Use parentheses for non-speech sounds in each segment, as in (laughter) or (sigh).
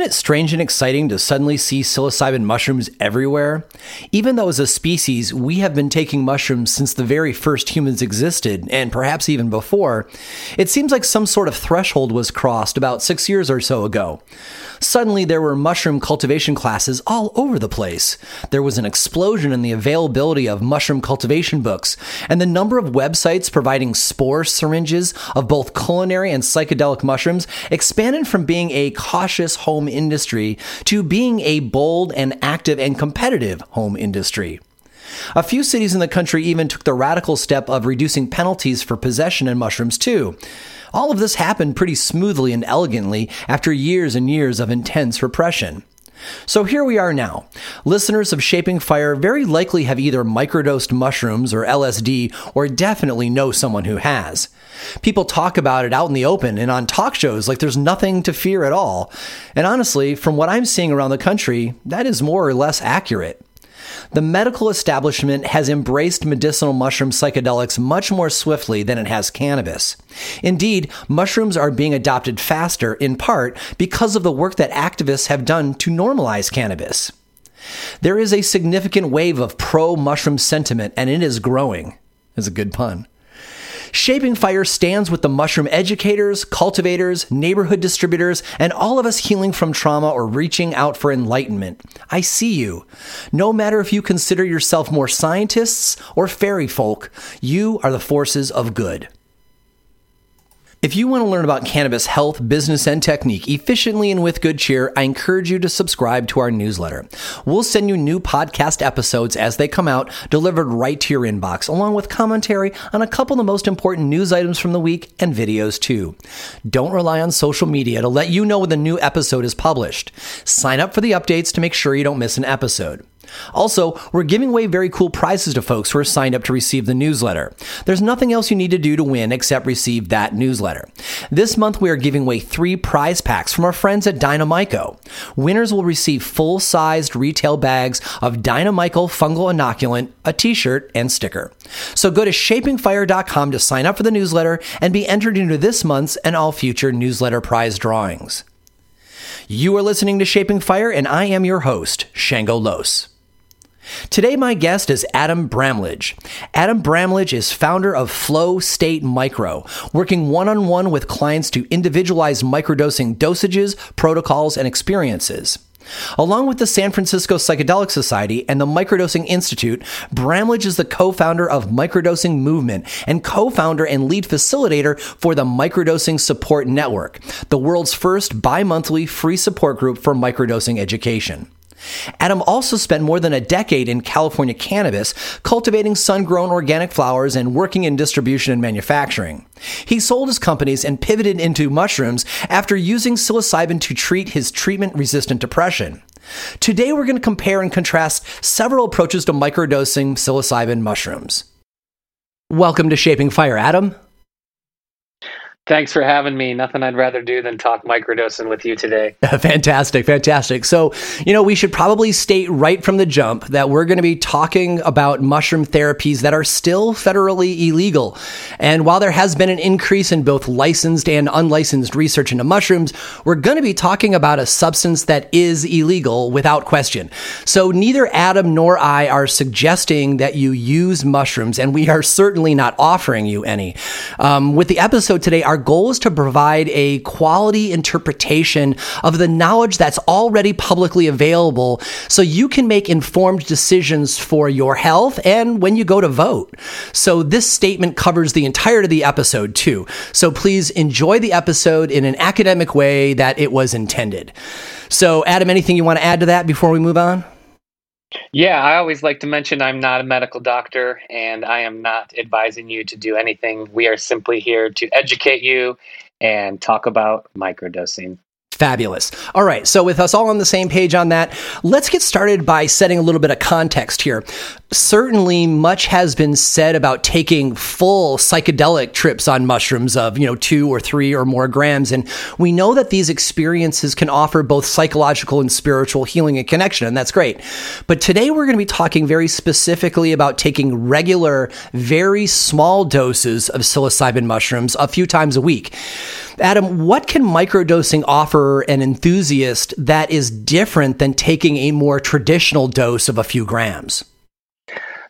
Isn't it strange and exciting to suddenly see psilocybin mushrooms everywhere? Even though, as a species, we have been taking mushrooms since the very first humans existed, and perhaps even before, it seems like some sort of threshold was crossed about six years or so ago. Suddenly, there were mushroom cultivation classes all over the place. There was an explosion in the availability of mushroom cultivation books, and the number of websites providing spore syringes of both culinary and psychedelic mushrooms expanded from being a cautious home industry to being a bold and active and competitive home industry. A few cities in the country even took the radical step of reducing penalties for possession in mushrooms, too. All of this happened pretty smoothly and elegantly after years and years of intense repression. So here we are now. Listeners of Shaping Fire very likely have either microdosed mushrooms or LSD, or definitely know someone who has. People talk about it out in the open and on talk shows like there's nothing to fear at all. And honestly, from what I'm seeing around the country, that is more or less accurate. The medical establishment has embraced medicinal mushroom psychedelics much more swiftly than it has cannabis. Indeed, mushrooms are being adopted faster in part because of the work that activists have done to normalize cannabis. There is a significant wave of pro mushroom sentiment, and it is growing. Is a good pun. Shaping Fire stands with the mushroom educators, cultivators, neighborhood distributors, and all of us healing from trauma or reaching out for enlightenment. I see you. No matter if you consider yourself more scientists or fairy folk, you are the forces of good. If you want to learn about cannabis health, business, and technique efficiently and with good cheer, I encourage you to subscribe to our newsletter. We'll send you new podcast episodes as they come out, delivered right to your inbox, along with commentary on a couple of the most important news items from the week and videos too. Don't rely on social media to let you know when the new episode is published. Sign up for the updates to make sure you don't miss an episode. Also, we're giving away very cool prizes to folks who are signed up to receive the newsletter. There's nothing else you need to do to win except receive that newsletter. This month, we are giving away three prize packs from our friends at Dynamyco. Winners will receive full sized retail bags of Dynamyco fungal inoculant, a t shirt, and sticker. So go to shapingfire.com to sign up for the newsletter and be entered into this month's and all future newsletter prize drawings. You are listening to Shaping Fire, and I am your host, Shango Los. Today, my guest is Adam Bramlage. Adam Bramlage is founder of Flow State Micro, working one on one with clients to individualize microdosing dosages, protocols, and experiences. Along with the San Francisco Psychedelic Society and the Microdosing Institute, Bramlage is the co founder of Microdosing Movement and co founder and lead facilitator for the Microdosing Support Network, the world's first bi monthly free support group for microdosing education. Adam also spent more than a decade in California cannabis, cultivating sun grown organic flowers and working in distribution and manufacturing. He sold his companies and pivoted into mushrooms after using psilocybin to treat his treatment resistant depression. Today, we're going to compare and contrast several approaches to microdosing psilocybin mushrooms. Welcome to Shaping Fire, Adam. Thanks for having me. Nothing I'd rather do than talk microdosing with you today. (laughs) fantastic, fantastic. So, you know, we should probably state right from the jump that we're going to be talking about mushroom therapies that are still federally illegal. And while there has been an increase in both licensed and unlicensed research into mushrooms, we're going to be talking about a substance that is illegal without question. So, neither Adam nor I are suggesting that you use mushrooms, and we are certainly not offering you any. Um, with the episode today, our goal is to provide a quality interpretation of the knowledge that's already publicly available so you can make informed decisions for your health and when you go to vote. So this statement covers the entirety of the episode too. So please enjoy the episode in an academic way that it was intended. So Adam, anything you want to add to that before we move on? Yeah, I always like to mention I'm not a medical doctor and I am not advising you to do anything. We are simply here to educate you and talk about microdosing. Fabulous. All right. So, with us all on the same page on that, let's get started by setting a little bit of context here. Certainly, much has been said about taking full psychedelic trips on mushrooms of, you know, two or three or more grams. And we know that these experiences can offer both psychological and spiritual healing and connection. And that's great. But today, we're going to be talking very specifically about taking regular, very small doses of psilocybin mushrooms a few times a week. Adam, what can microdosing offer an enthusiast that is different than taking a more traditional dose of a few grams?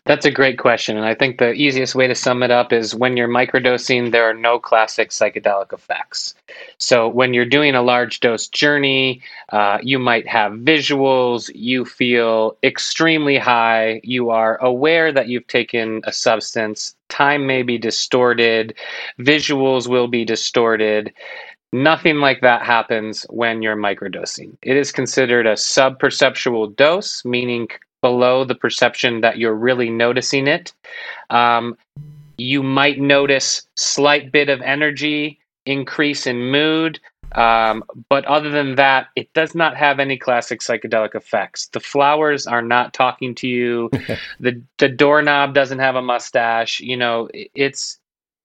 That's a great question. And I think the easiest way to sum it up is when you're microdosing, there are no classic psychedelic effects. So when you're doing a large dose journey, uh, you might have visuals, you feel extremely high, you are aware that you've taken a substance, time may be distorted, visuals will be distorted. Nothing like that happens when you're microdosing. It is considered a subperceptual dose, meaning below the perception that you're really noticing it. Um, you might notice slight bit of energy increase in mood, um, but other than that, it does not have any classic psychedelic effects. The flowers are not talking to you. (laughs) the The doorknob doesn't have a mustache. You know, it's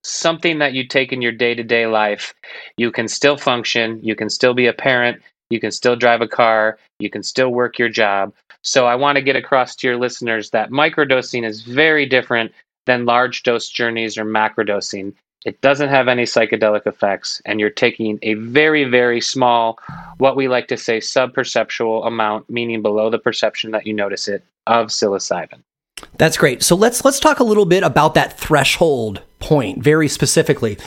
something that you take in your day to day life. You can still function. You can still be a parent. You can still drive a car. You can still work your job. So I want to get across to your listeners that microdosing is very different than large dose journeys or macrodosing. It doesn't have any psychedelic effects, and you're taking a very, very small, what we like to say, subperceptual amount, meaning below the perception that you notice it, of psilocybin. That's great. So let's let's talk a little bit about that threshold point very specifically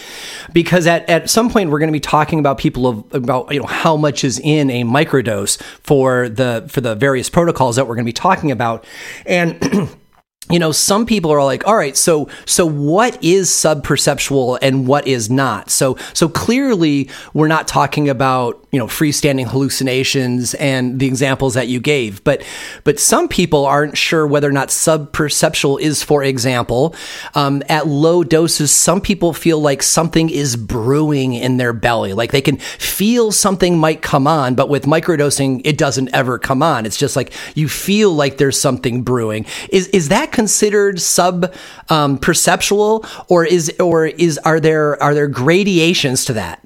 because at, at some point we're going to be talking about people of about you know how much is in a microdose for the for the various protocols that we're going to be talking about and (clears throat) you know some people are like all right so so what is subperceptual and what is not? So so clearly we're not talking about you know freestanding hallucinations and the examples that you gave. But but some people aren't sure whether or not subperceptual is for example um, at low doses some people feel like something is brewing in their belly. Like they can feel something might come on but with microdosing it doesn't ever come on. It's just like you feel like there's something brewing. Is is that considered sub um, perceptual or is or is are there are there gradations to that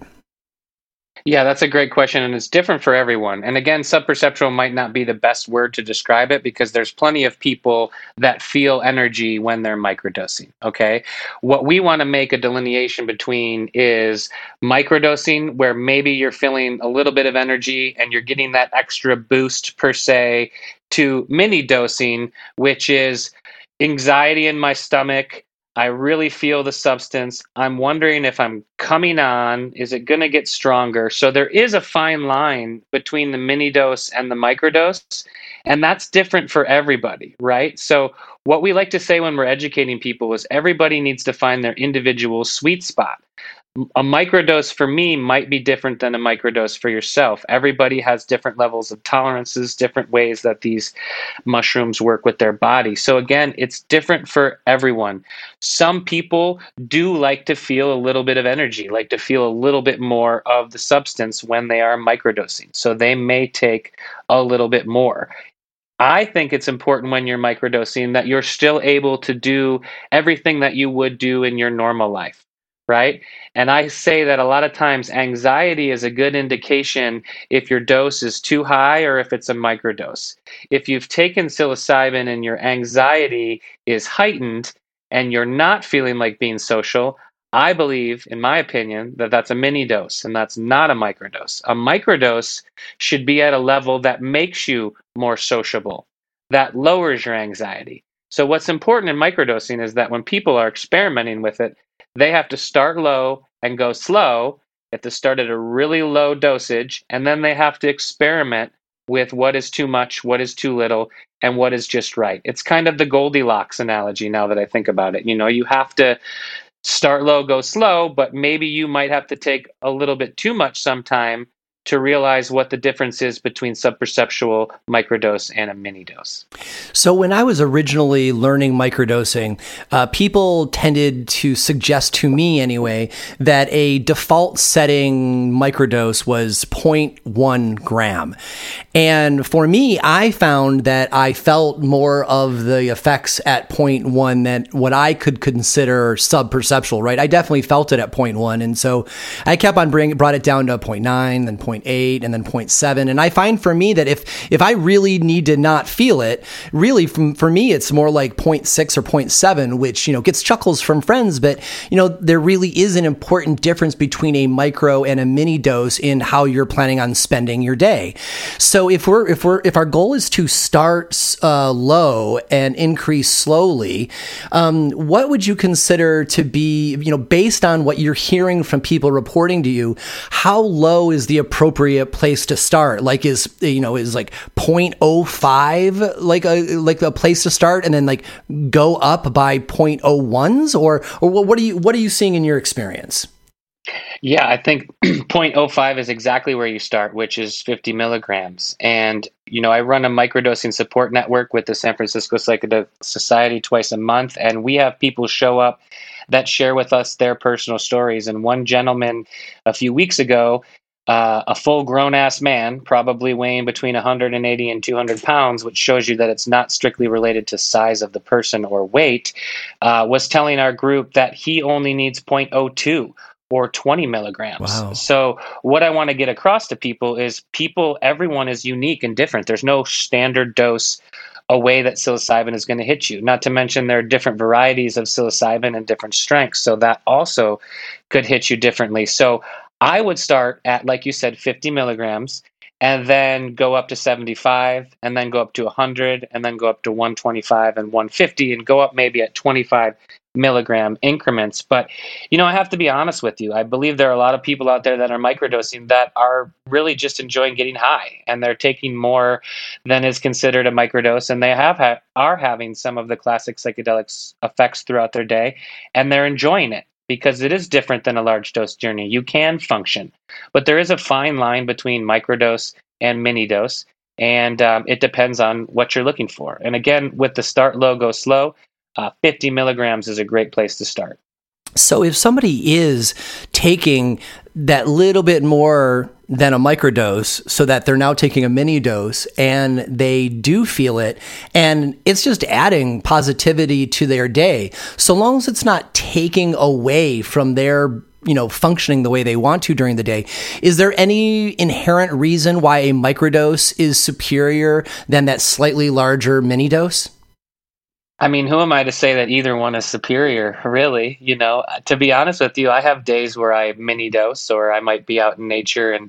yeah, that's a great question, and it's different for everyone. And again, subperceptual might not be the best word to describe it because there's plenty of people that feel energy when they're microdosing. Okay. What we want to make a delineation between is microdosing, where maybe you're feeling a little bit of energy and you're getting that extra boost per se, to mini dosing, which is anxiety in my stomach I really feel the substance. I'm wondering if I'm coming on. Is it going to get stronger? So there is a fine line between the mini dose and the microdose, and that's different for everybody, right? So what we like to say when we're educating people is everybody needs to find their individual sweet spot a microdose for me might be different than a microdose for yourself. Everybody has different levels of tolerances, different ways that these mushrooms work with their body. So, again, it's different for everyone. Some people do like to feel a little bit of energy, like to feel a little bit more of the substance when they are microdosing. So, they may take a little bit more. I think it's important when you're microdosing that you're still able to do everything that you would do in your normal life right? And I say that a lot of times anxiety is a good indication if your dose is too high or if it's a microdose. If you've taken psilocybin and your anxiety is heightened and you're not feeling like being social, I believe, in my opinion, that that's a mini dose and that's not a microdose. A microdose should be at a level that makes you more sociable, that lowers your anxiety. So, what's important in microdosing is that when people are experimenting with it, they have to start low and go slow. They have to start at a really low dosage, and then they have to experiment with what is too much, what is too little, and what is just right. It's kind of the Goldilocks analogy now that I think about it. You know, you have to start low, go slow, but maybe you might have to take a little bit too much sometime to realize what the difference is between subperceptual microdose and a mini dose. So, when I was originally learning microdosing, uh, people tended to suggest to me, anyway, that a default setting microdose was 0.1 gram. And for me, I found that I felt more of the effects at 0.1 than what I could consider subperceptual, right? I definitely felt it at 0.1. And so I kept on bringing, brought it down to 0.9, then 0.8 0.8 and then 0.7 and i find for me that if if i really need to not feel it really from for me it's more like 0.6 or 0.7 which you know gets chuckles from friends but you know there really is an important difference between a micro and a mini dose in how you're planning on spending your day. So if we're if we're if our goal is to start uh, low and increase slowly um, what would you consider to be you know based on what you're hearing from people reporting to you how low is the appropriate place to start like is you know is like 0.05 like a like a place to start and then like go up by 0.01s or or what are you what are you seeing in your experience yeah, I think (clears throat) 0.05 is exactly where you start, which is 50 milligrams. And, you know, I run a microdosing support network with the San Francisco Psychedelic Society twice a month, and we have people show up that share with us their personal stories. And one gentleman a few weeks ago, uh, a full grown ass man, probably weighing between 180 and 200 pounds, which shows you that it's not strictly related to size of the person or weight, uh, was telling our group that he only needs 0.02 or 20 milligrams. Wow. So, what I want to get across to people is people, everyone is unique and different. There's no standard dose a way that psilocybin is going to hit you. Not to mention there are different varieties of psilocybin and different strengths. So, that also could hit you differently. So, I would start at, like you said, 50 milligrams and then go up to 75 and then go up to 100 and then go up to 125 and 150 and go up maybe at 25 milligram increments. But, you know, I have to be honest with you. I believe there are a lot of people out there that are microdosing that are really just enjoying getting high and they're taking more than is considered a microdose. And they have ha- are having some of the classic psychedelics effects throughout their day and they're enjoying it because it is different than a large dose journey. You can function, but there is a fine line between microdose and mini dose. And um, it depends on what you're looking for. And again, with the start low, go slow, uh, 50 milligrams is a great place to start. So if somebody is taking that little bit more than a microdose so that they're now taking a mini dose and they do feel it and it's just adding positivity to their day so long as it's not taking away from their you know functioning the way they want to during the day is there any inherent reason why a microdose is superior than that slightly larger mini dose I mean, who am I to say that either one is superior, really? You know, to be honest with you, I have days where I mini dose or I might be out in nature and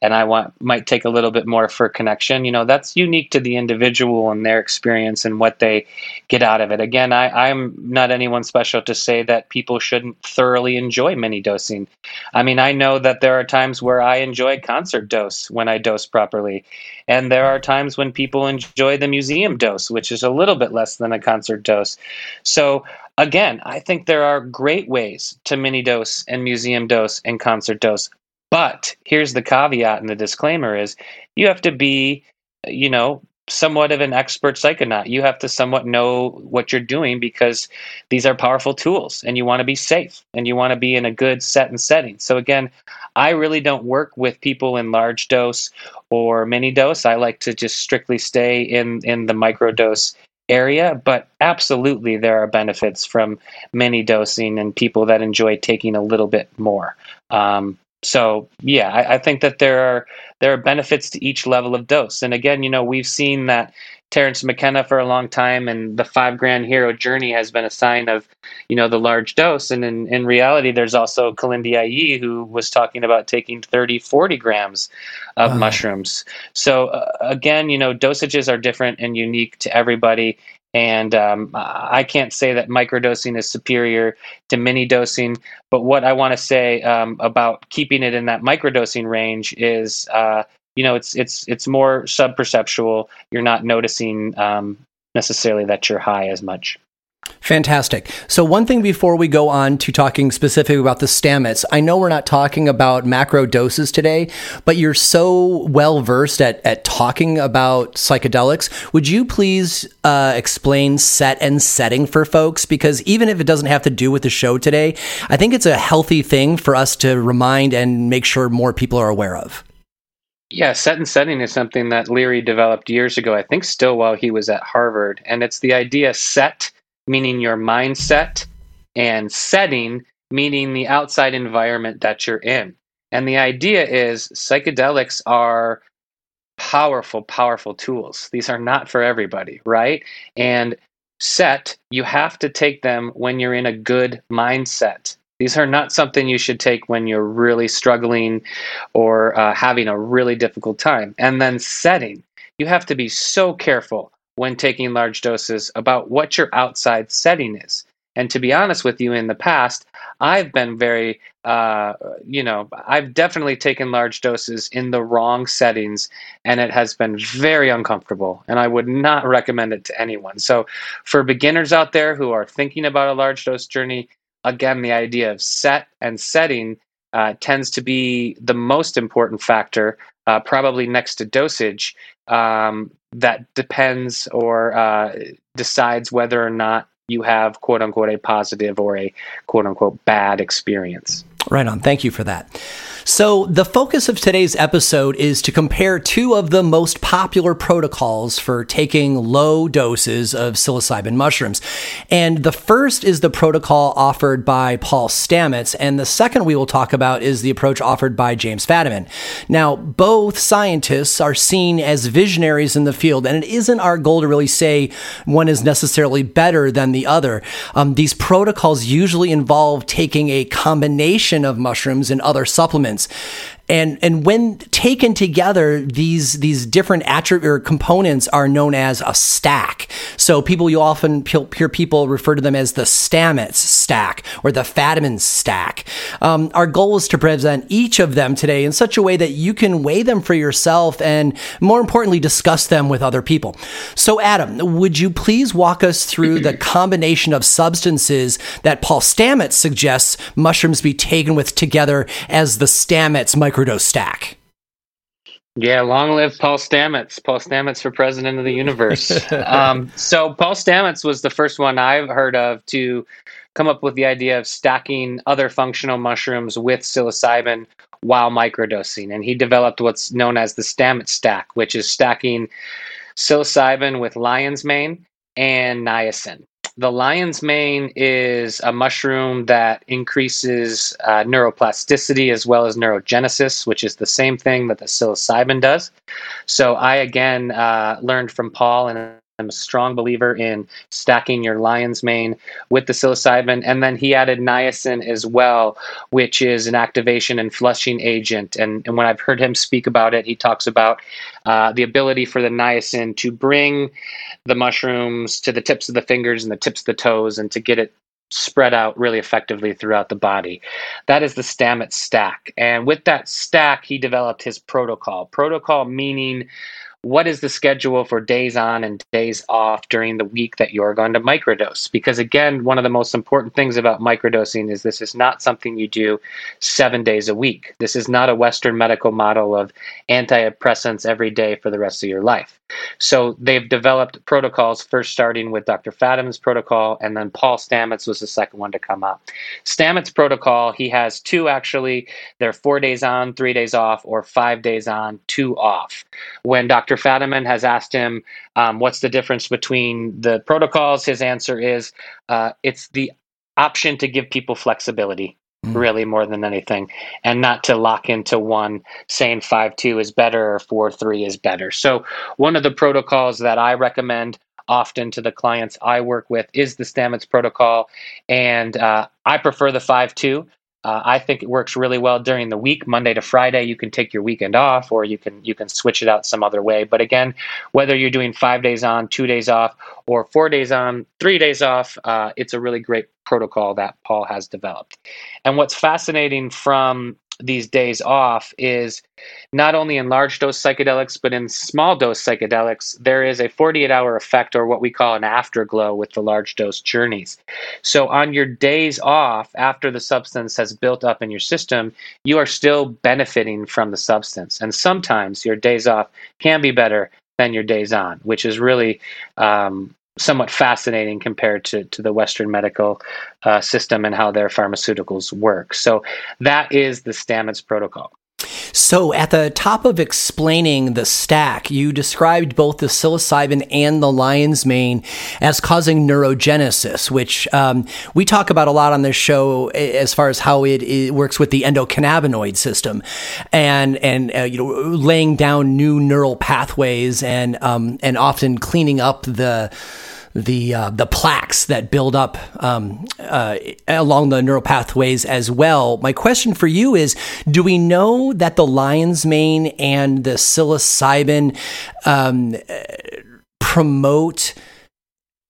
and I want might take a little bit more for connection. You know, that's unique to the individual and their experience and what they get out of it. Again, I, I'm not anyone special to say that people shouldn't thoroughly enjoy mini dosing. I mean, I know that there are times where I enjoy concert dose when I dose properly. And there are times when people enjoy the museum dose, which is a little bit less than a concert dose. So again, I think there are great ways to mini dose and museum dose and concert dose. But here's the caveat and the disclaimer is you have to be, you know, somewhat of an expert psychonaut. You have to somewhat know what you're doing because these are powerful tools and you want to be safe and you want to be in a good set and setting. So again, I really don't work with people in large dose or mini dose. I like to just strictly stay in in the micro dose area, but absolutely there are benefits from mini dosing and people that enjoy taking a little bit more. Um, so yeah, I, I, think that there are there are benefits to each level of dose. And again, you know, we've seen that Terence McKenna for a long time, and the five grand hero journey has been a sign of, you know, the large dose. And in, in reality, there's also Kilindi Iyi who was talking about taking 30, 40 grams of mushrooms. So uh, again, you know, dosages are different and unique to everybody. And um, I can't say that microdosing is superior to mini dosing, but what I want to say um, about keeping it in that microdosing range is, uh, you know, it's it's it's more subperceptual. You're not noticing um, necessarily that you're high as much. Fantastic. So, one thing before we go on to talking specifically about the Stamets, I know we're not talking about macro doses today, but you're so well versed at, at talking about psychedelics. Would you please uh, explain set and setting for folks? Because even if it doesn't have to do with the show today, I think it's a healthy thing for us to remind and make sure more people are aware of. Yeah, set and setting is something that Leary developed years ago, I think still while he was at Harvard. And it's the idea set meaning your mindset, and setting, meaning the outside environment that you're in. And the idea is psychedelics are powerful, powerful tools. These are not for everybody, right? And set, you have to take them when you're in a good mindset. These are not something you should take when you're really struggling or uh, having a really difficult time. And then setting, you have to be so careful when taking large doses about what your outside setting is. And to be honest with you, in the past, I've been very, uh, you know, I've definitely taken large doses in the wrong settings, and it has been very uncomfortable. And I would not recommend it to anyone. So, for beginners out there who are thinking about a large dose journey, again, the idea of set and setting uh, tends to be the most important factor, uh, probably next to dosage, um, that depends or uh, decides whether or not you have quote unquote a positive or a quote unquote bad experience. Right on. Thank you for that. So, the focus of today's episode is to compare two of the most popular protocols for taking low doses of psilocybin mushrooms. And the first is the protocol offered by Paul Stamets, and the second we will talk about is the approach offered by James Fadiman. Now, both scientists are seen as visionaries in the field, and it isn't our goal to really say one is necessarily better than the other. Um, these protocols usually involve taking a combination of mushrooms and other supplements and and when taken together, these these different attribute or components are known as a stack. So people you often hear people refer to them as the Stamets stack or the Fadiman stack. Um, our goal is to present each of them today in such a way that you can weigh them for yourself and more importantly discuss them with other people. So Adam, would you please walk us through the (clears throat) combination of substances that Paul Stamets suggests mushrooms be taken with together as the Stamets micro microdose stack. Yeah, long live Paul Stamets. Paul Stamets for president of the universe. (laughs) um, so, Paul Stamets was the first one I've heard of to come up with the idea of stacking other functional mushrooms with psilocybin while microdosing. And he developed what's known as the Stamets stack, which is stacking psilocybin with lion's mane and niacin. The lion's mane is a mushroom that increases uh, neuroplasticity as well as neurogenesis, which is the same thing that the psilocybin does. So I again uh, learned from Paul and I'm a strong believer in stacking your lion's mane with the psilocybin. And then he added niacin as well, which is an activation and flushing agent. And, and when I've heard him speak about it, he talks about uh, the ability for the niacin to bring the mushrooms to the tips of the fingers and the tips of the toes and to get it spread out really effectively throughout the body. That is the Stamets stack. And with that stack, he developed his protocol. Protocol meaning what is the schedule for days on and days off during the week that you're going to microdose? Because again, one of the most important things about microdosing is this is not something you do seven days a week. This is not a Western medical model of antidepressants every day for the rest of your life. So they've developed protocols, first starting with Dr. Fadiman's protocol, and then Paul Stamets was the second one to come up. Stamets' protocol, he has two actually. They're four days on, three days off, or five days on, two off. When Dr. Dr. Fadiman has asked him, um, what's the difference between the protocols? His answer is uh, it's the option to give people flexibility, mm. really, more than anything, and not to lock into one saying 5 2 is better or 4 3 is better. So, one of the protocols that I recommend often to the clients I work with is the Stamets protocol. And uh, I prefer the 5 2 uh, I think it works really well during the week, Monday to Friday. You can take your weekend off, or you can you can switch it out some other way. But again, whether you're doing five days on, two days off, or four days on, three days off, uh, it's a really great protocol that Paul has developed. And what's fascinating from these days off is not only in large dose psychedelics, but in small dose psychedelics, there is a 48 hour effect or what we call an afterglow with the large dose journeys. So, on your days off, after the substance has built up in your system, you are still benefiting from the substance. And sometimes your days off can be better than your days on, which is really um, somewhat fascinating compared to, to the Western medical uh, system and how their pharmaceuticals work. So that is the Stamets protocol. So, at the top of explaining the stack, you described both the psilocybin and the lion's mane as causing neurogenesis, which um, we talk about a lot on this show as far as how it, it works with the endocannabinoid system, and and uh, you know laying down new neural pathways and um, and often cleaning up the the uh, the plaques that build up um, uh, along the neural pathways as well. My question for you is: Do we know that the lion's mane and the psilocybin um, promote?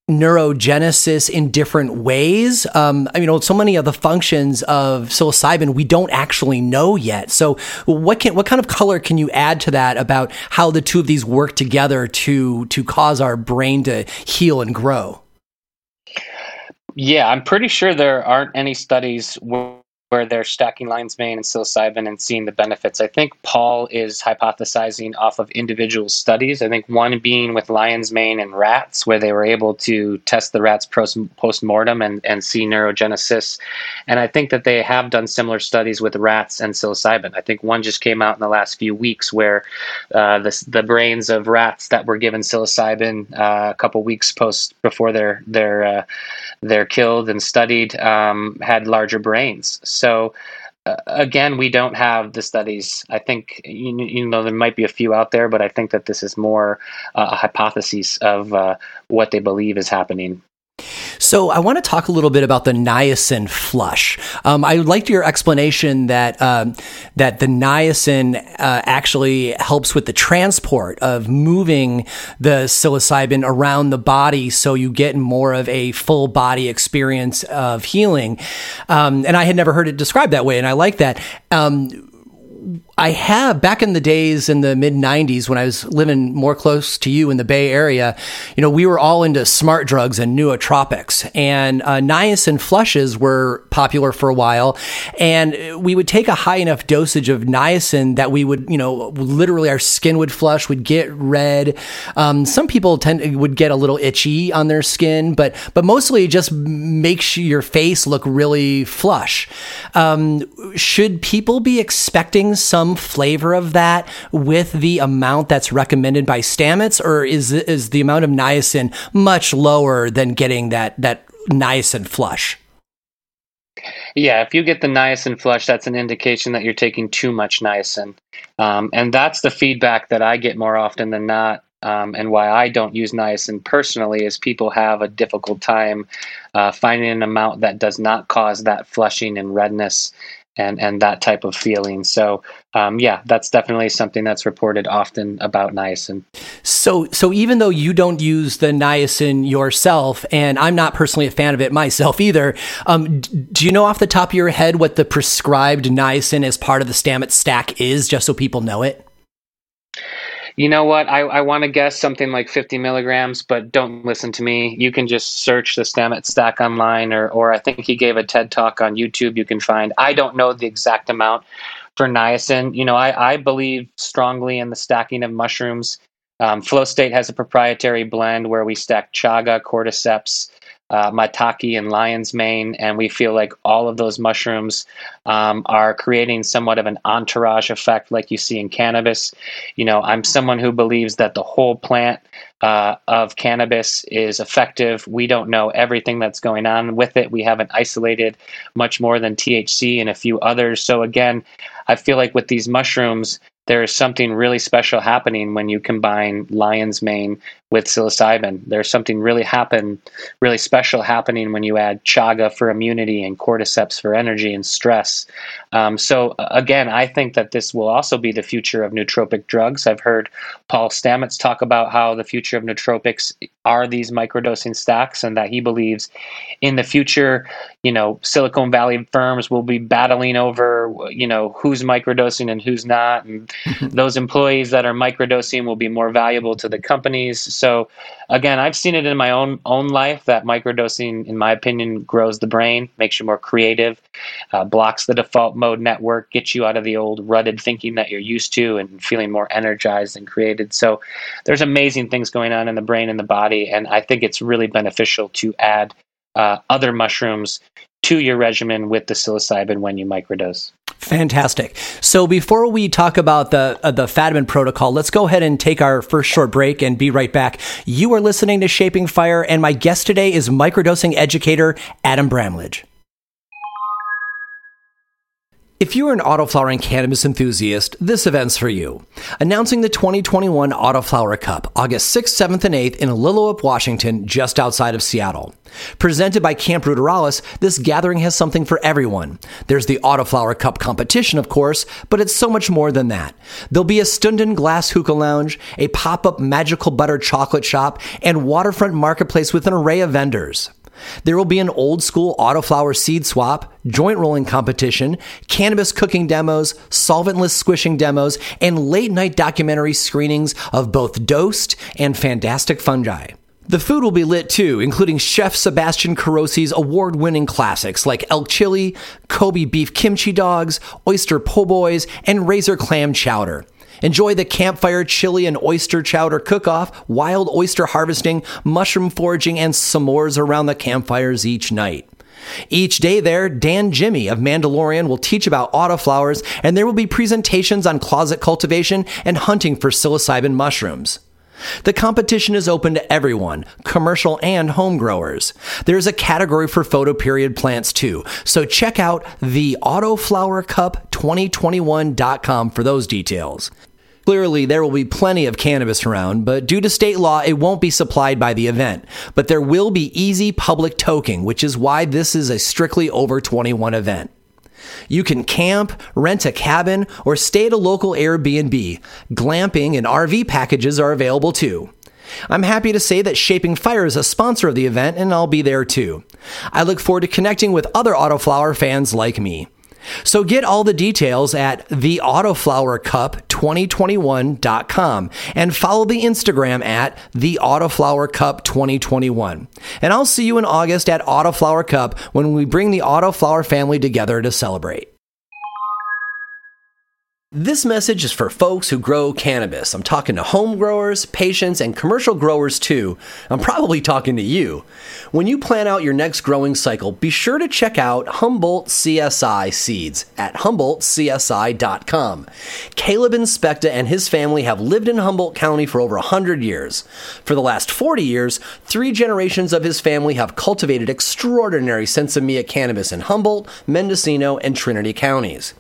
Neurogenesis in different ways. Um, I mean, so many of the functions of psilocybin we don't actually know yet. So, what can what kind of color can you add to that about how the two of these work together to to cause our brain to heal and grow? Yeah, I'm pretty sure there aren't any studies where they're stacking lion's mane and psilocybin and seeing the benefits. I think Paul is hypothesizing off of individual studies. I think one being with lion's mane and rats, where they were able to test the rats post mortem and, and see neurogenesis. And I think that they have done similar studies with rats and psilocybin. I think one just came out in the last few weeks where uh, the, the brains of rats that were given psilocybin uh, a couple weeks post before they're, they're, uh, they're killed and studied um, had larger brains. So uh, again, we don't have the studies. I think you, you, know there might be a few out there, but I think that this is more uh, a hypothesis of uh, what they believe is happening. So I want to talk a little bit about the niacin flush. Um, I liked your explanation that um, that the niacin uh, actually helps with the transport of moving the psilocybin around the body, so you get more of a full body experience of healing. Um, and I had never heard it described that way, and I like that. I have back in the days in the mid 90s when I was living more close to you in the Bay Area, you know, we were all into smart drugs and nootropics. And uh, niacin flushes were popular for a while. And we would take a high enough dosage of niacin that we would, you know, literally our skin would flush, would get red. Um, some people tend would get a little itchy on their skin, but but mostly it just makes your face look really flush. Um, should people be expecting some some flavor of that with the amount that's recommended by Stamets, or is is the amount of niacin much lower than getting that that niacin flush? Yeah, if you get the niacin flush, that's an indication that you're taking too much niacin. Um, and that's the feedback that I get more often than not. Um, and why I don't use niacin personally is people have a difficult time uh, finding an amount that does not cause that flushing and redness and and that type of feeling. So um, yeah, that's definitely something that's reported often about niacin. So so even though you don't use the niacin yourself, and I'm not personally a fan of it myself (laughs) either, um, do you know off the top of your head what the prescribed niacin as part of the Stamets stack is, just so people know it? You know what? I, I want to guess something like 50 milligrams, but don't listen to me. You can just search the Stamets stack online, or, or I think he gave a TED talk on YouTube you can find. I don't know the exact amount for niacin. You know, I, I believe strongly in the stacking of mushrooms. Um, Flow State has a proprietary blend where we stack chaga, cordyceps, uh, maitake and lion's mane, and we feel like all of those mushrooms um, are creating somewhat of an entourage effect, like you see in cannabis. You know, I'm someone who believes that the whole plant uh, of cannabis is effective. We don't know everything that's going on with it. We haven't isolated much more than THC and a few others. So again, I feel like with these mushrooms, there is something really special happening when you combine lion's mane with psilocybin. There's something really happen, really special happening when you add chaga for immunity and cordyceps for energy and stress. Um, so again, I think that this will also be the future of nootropic drugs. I've heard Paul Stamets talk about how the future of nootropics are these microdosing stacks, and that he believes in the future, you know, Silicon Valley firms will be battling over, you know, who's microdosing and who's not, and (laughs) those employees that are microdosing will be more valuable to the companies. So again, I've seen it in my own own life that microdosing, in my opinion, grows the brain, makes you more creative, uh, blocks the default mode network, gets you out of the old rutted thinking that you're used to, and feeling more energized and created. So there's amazing things going on in the brain and the body, and I think it's really beneficial to add uh, other mushrooms to your regimen with the psilocybin when you microdose. Fantastic. So before we talk about the uh, the Fadiman protocol, let's go ahead and take our first short break and be right back. You are listening to Shaping Fire, and my guest today is microdosing educator Adam Bramlage. If you're an autoflowering cannabis enthusiast, this event's for you. Announcing the 2021 Autoflower Cup, August 6th, 7th, and 8th in Lillooet, Washington, just outside of Seattle. Presented by Camp Ruderalis, this gathering has something for everyone. There's the Autoflower Cup competition, of course, but it's so much more than that. There'll be a Stündenglass Hookah Lounge, a pop up magical butter chocolate shop, and waterfront marketplace with an array of vendors. There will be an old school autoflower seed swap, joint rolling competition, cannabis cooking demos, solventless squishing demos, and late night documentary screenings of both dosed and fantastic fungi. The food will be lit too, including Chef Sebastian Carosi's award winning classics like elk chili, Kobe beef kimchi dogs, oyster po' boys, and razor clam chowder. Enjoy the campfire chili and oyster chowder cook off, wild oyster harvesting, mushroom foraging, and s'mores around the campfires each night. Each day there, Dan Jimmy of Mandalorian will teach about autoflowers, and there will be presentations on closet cultivation and hunting for psilocybin mushrooms. The competition is open to everyone, commercial and home growers. There's a category for photoperiod plants too, so check out the autoflowercup2021.com for those details. Clearly, there will be plenty of cannabis around, but due to state law, it won't be supplied by the event. But there will be easy public toking, which is why this is a strictly over 21 event. You can camp, rent a cabin, or stay at a local Airbnb. Glamping and RV packages are available too. I'm happy to say that Shaping Fire is a sponsor of the event, and I'll be there too. I look forward to connecting with other Autoflower fans like me. So get all the details at theautoflowercup2021.com and follow the Instagram at theautoflowercup2021. And I'll see you in August at Autoflower Cup when we bring the Autoflower family together to celebrate. This message is for folks who grow cannabis. I'm talking to home growers, patients, and commercial growers too. I'm probably talking to you. When you plan out your next growing cycle, be sure to check out Humboldt CSI seeds at humboldtcsi.com. Caleb Inspecta and his family have lived in Humboldt County for over 100 years. For the last 40 years, three generations of his family have cultivated extraordinary sinsemilla cannabis in Humboldt, Mendocino, and Trinity counties.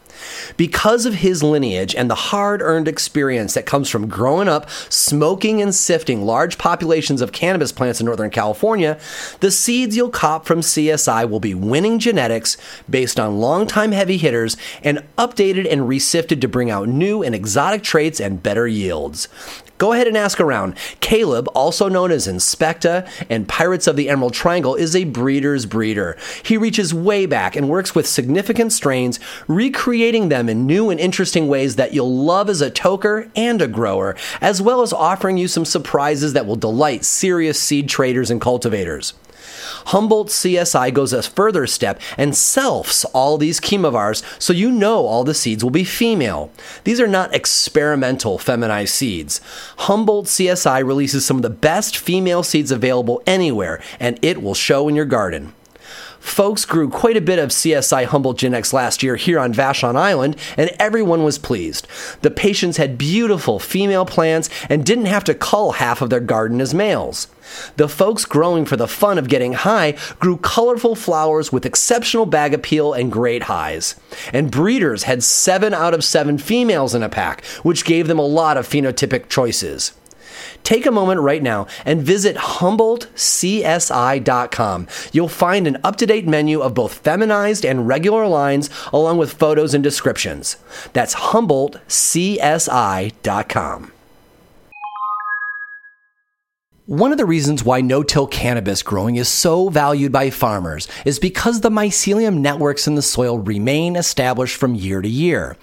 Because of his lineage and the hard earned experience that comes from growing up smoking and sifting large populations of cannabis plants in Northern California, the seeds you'll cop from CSI will be winning genetics based on longtime heavy hitters and updated and resifted to bring out new and exotic traits and better yields. Go ahead and ask around. Caleb, also known as Inspecta and Pirates of the Emerald Triangle, is a breeder's breeder. He reaches way back and works with significant strains, recreating them in new and interesting ways that you'll love as a toker and a grower, as well as offering you some surprises that will delight serious seed traders and cultivators. Humboldt CSI goes a further step and selfs all these chemovars so you know all the seeds will be female. These are not experimental feminized seeds. Humboldt CSI releases some of the best female seeds available anywhere, and it will show in your garden. Folks grew quite a bit of CSI Humboldt Genetics last year here on Vashon Island, and everyone was pleased. The patients had beautiful female plants and didn't have to cull half of their garden as males. The folks growing for the fun of getting high grew colorful flowers with exceptional bag appeal and great highs. And breeders had 7 out of 7 females in a pack, which gave them a lot of phenotypic choices. Take a moment right now and visit HumboldtCSI.com. You'll find an up to date menu of both feminized and regular lines, along with photos and descriptions. That's HumboldtCSI.com. One of the reasons why no-till cannabis growing is so valued by farmers is because the mycelium networks in the soil remain established from year to year.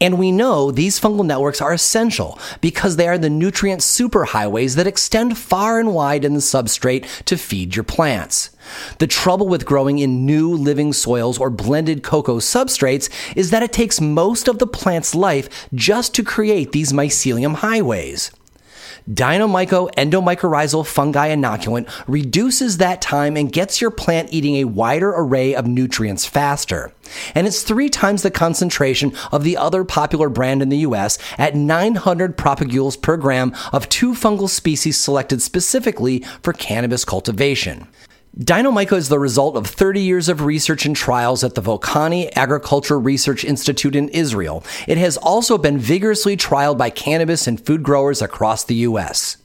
And we know these fungal networks are essential because they are the nutrient superhighways that extend far and wide in the substrate to feed your plants. The trouble with growing in new living soils or blended cocoa substrates is that it takes most of the plant's life just to create these mycelium highways. Dynamyco endomycorrhizal fungi inoculant reduces that time and gets your plant eating a wider array of nutrients faster. And it's three times the concentration of the other popular brand in the US at 900 propagules per gram of two fungal species selected specifically for cannabis cultivation. Dynamyco is the result of 30 years of research and trials at the Volcani Agriculture Research Institute in Israel. It has also been vigorously trialed by cannabis and food growers across the U.S.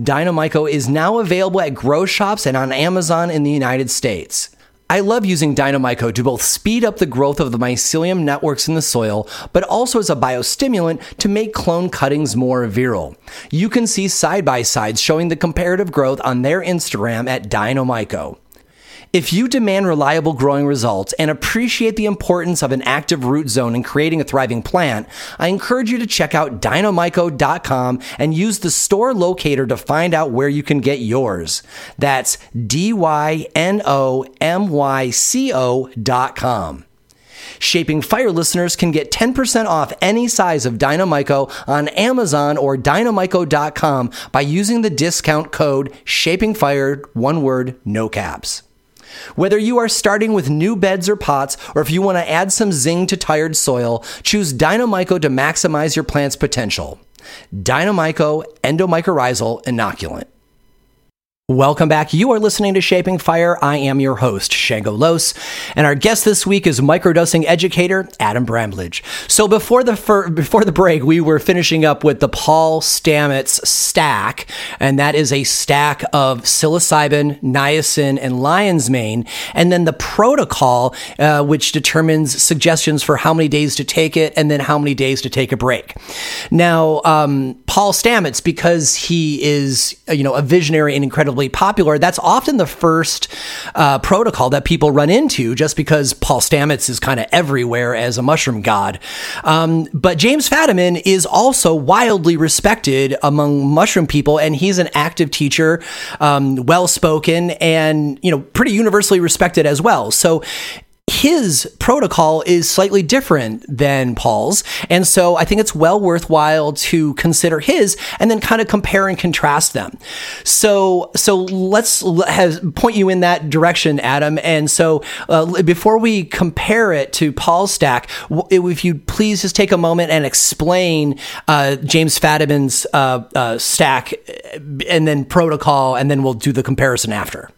Dynamyco is now available at grow shops and on Amazon in the United States. I love using Dynamyco to both speed up the growth of the mycelium networks in the soil, but also as a biostimulant to make clone cuttings more virile. You can see side by sides showing the comparative growth on their Instagram at Dynamyco. If you demand reliable growing results and appreciate the importance of an active root zone in creating a thriving plant, I encourage you to check out dynamyco.com and use the store locator to find out where you can get yours. That's D Y N O M Y C O.com. Shaping Fire listeners can get 10% off any size of Dynamyco on Amazon or dynamyco.com by using the discount code Shaping Fire, one word, no caps. Whether you are starting with new beds or pots, or if you want to add some zing to tired soil, choose Dynamyco to maximize your plant's potential. Dynamyco Endomycorrhizal Inoculant. Welcome back. You are listening to Shaping Fire. I am your host, Shango Los, and our guest this week is microdosing educator Adam Bramlage. So before the fir- before the break, we were finishing up with the Paul Stamets stack, and that is a stack of psilocybin, niacin, and lion's mane, and then the protocol, uh, which determines suggestions for how many days to take it and then how many days to take a break. Now, um, Paul Stamets, because he is you know a visionary and incredibly popular, that's often the first uh, protocol that people run into just because Paul Stamets is kind of everywhere as a mushroom god. Um, but James Fadiman is also wildly respected among mushroom people, and he's an active teacher, um, well spoken, and you know pretty universally respected as well. So his protocol is slightly different than Paul's. And so I think it's well worthwhile to consider his and then kind of compare and contrast them. So, so let's point you in that direction, Adam. And so uh, before we compare it to Paul's stack, if you please just take a moment and explain uh, James Fadiman's uh, uh stack and then protocol, and then we'll do the comparison after.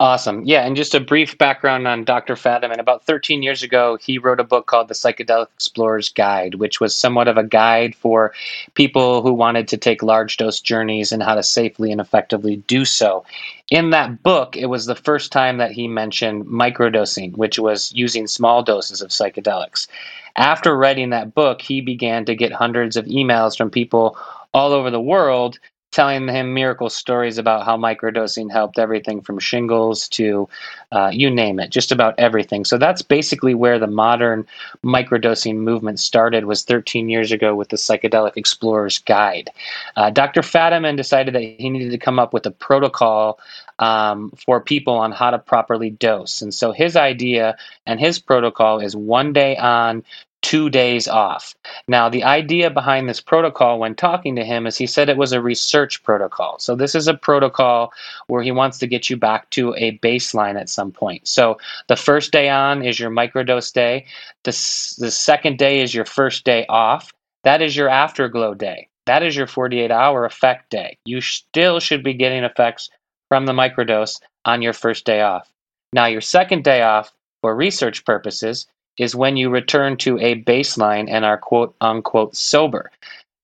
Awesome. Yeah, and just a brief background on Dr. Fadiman. About 13 years ago, he wrote a book called The Psychedelic Explorer's Guide, which was somewhat of a guide for people who wanted to take large dose journeys and how to safely and effectively do so. In that book, it was the first time that he mentioned microdosing, which was using small doses of psychedelics. After writing that book, he began to get hundreds of emails from people all over the world telling him miracle stories about how microdosing helped everything from shingles to uh, you name it, just about everything. So that's basically where the modern microdosing movement started. Was 13 years ago with the Psychedelic Explorer's Guide. Uh, Dr. Fadiman decided that he needed to come up with a protocol um, for people on how to properly dose. And so his idea and his protocol is one day on, two days off. Now, the idea behind this protocol when talking to him is he said it was a research protocol. So, this is a protocol where he wants to get you back to a baseline at some point. So, the first day on is your microdose day, the, the second day is your first day off. That is your afterglow day. That is your 48 hour effect day. You still should be getting effects from the microdose on your first day off. Now, your second day off, for research purposes, is when you return to a baseline and are quote unquote sober.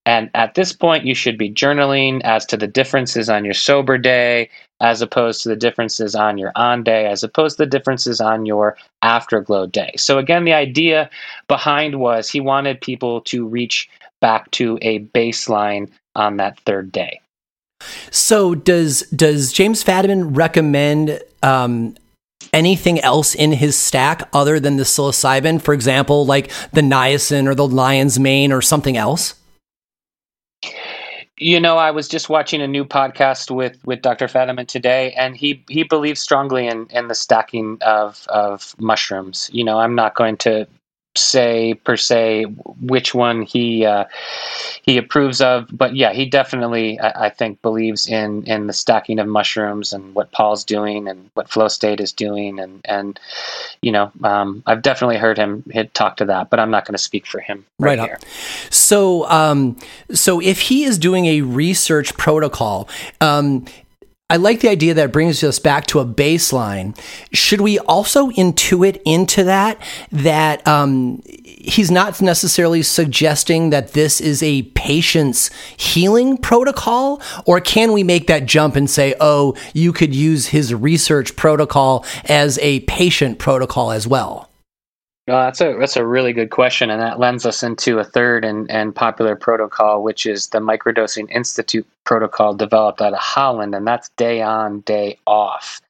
And at this point, you should be journaling as to the differences on your sober day, as opposed to the differences on your on day, as opposed to the differences on your afterglow day. So, again, the idea behind was he wanted people to reach back to a baseline on that third day. So, does does James Fadiman recommend um, anything else in his stack other than the psilocybin? For example, like the niacin or the lion's mane or something else? You know, I was just watching a new podcast with with Dr. Fadiman today, and he he believes strongly in in the stacking of of mushrooms. You know, I'm not going to say per se which one he uh, he approves of, but yeah, he definitely I, I, think believes in in the stacking of mushrooms and what Paul's doing and what Flow State is doing, and and you know um, I've definitely heard him talk to that, but I'm not going to speak for him right, right here. So um, so if he is doing a research protocol. Um, I like the idea that brings us back to a baseline. Should we also intuit into that that um, he's not necessarily suggesting that this is a patient's healing protocol, or can we make that jump and say, oh, you could use his research protocol as a patient protocol as well? That's a that's a really good question, and that lends us into a third and, and popular protocol, which is the Microdosing Institute protocol developed out of Holland, and that's day on, day off.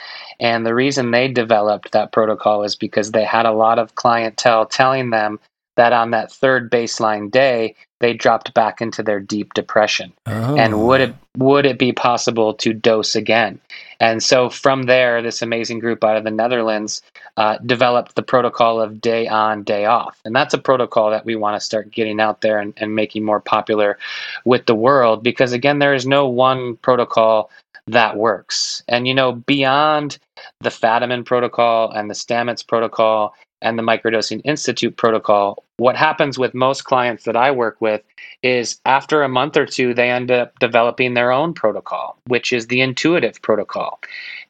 And the reason they developed that protocol is because they had a lot of clientele telling them that on that third baseline day they dropped back into their deep depression. Oh. And would it would it be possible to dose again? And so from there, this amazing group out of the Netherlands uh, developed the protocol of day on, day off. And that's a protocol that we want to start getting out there and, and making more popular with the world because, again, there is no one protocol that works. And, you know, beyond the Fadiman protocol and the Stamets protocol and the Microdosing Institute protocol, what happens with most clients that I work with is after a month or two, they end up developing their own protocol, which is the intuitive protocol.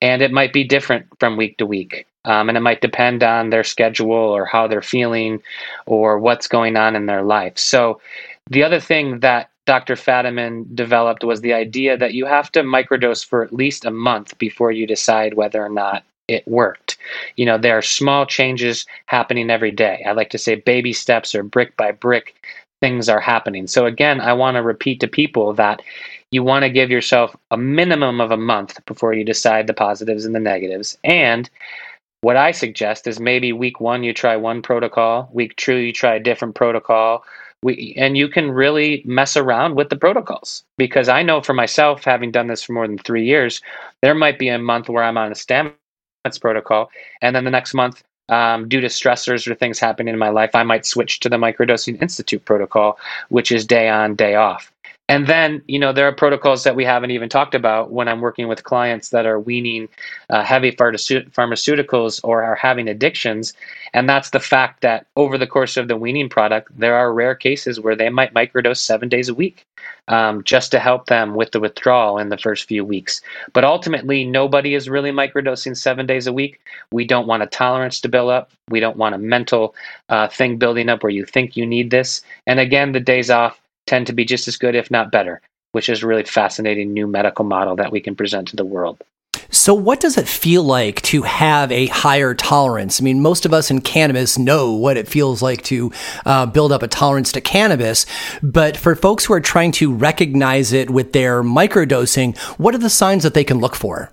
And it might be different from week to week. Um, and it might depend on their schedule or how they're feeling or what's going on in their life. So, the other thing that Dr. Fadiman developed was the idea that you have to microdose for at least a month before you decide whether or not it worked. You know, there are small changes happening every day. I like to say baby steps or brick by brick things are happening. So, again, I want to repeat to people that you want to give yourself a minimum of a month before you decide the positives and the negatives. And what I suggest is maybe week one, you try one protocol, week two, you try a different protocol. We, and you can really mess around with the protocols because I know for myself, having done this for more than three years, there might be a month where I'm on a Stamets protocol. And then the next month, um, due to stressors or things happening in my life, I might switch to the Microdosing Institute protocol, which is day on, day off. And then, you know, there are protocols that we haven't even talked about when I'm working with clients that are weaning uh, heavy pharmaceuticals or are having addictions. And that's the fact that over the course of the weaning product, there are rare cases where they might microdose seven days a week um, just to help them with the withdrawal in the first few weeks. But ultimately, nobody is really microdosing seven days a week. We don't want a tolerance to build up. We don't want a mental uh, thing building up where you think you need this. And again, the days off tend to be just as good, if not better, which is a really fascinating new medical model that we can present to the world. So, what does it feel like to have a higher tolerance? I mean, most of us in cannabis know what it feels like to uh, build up a tolerance to cannabis. But for folks who are trying to recognize it with their microdosing, what are the signs that they can look for?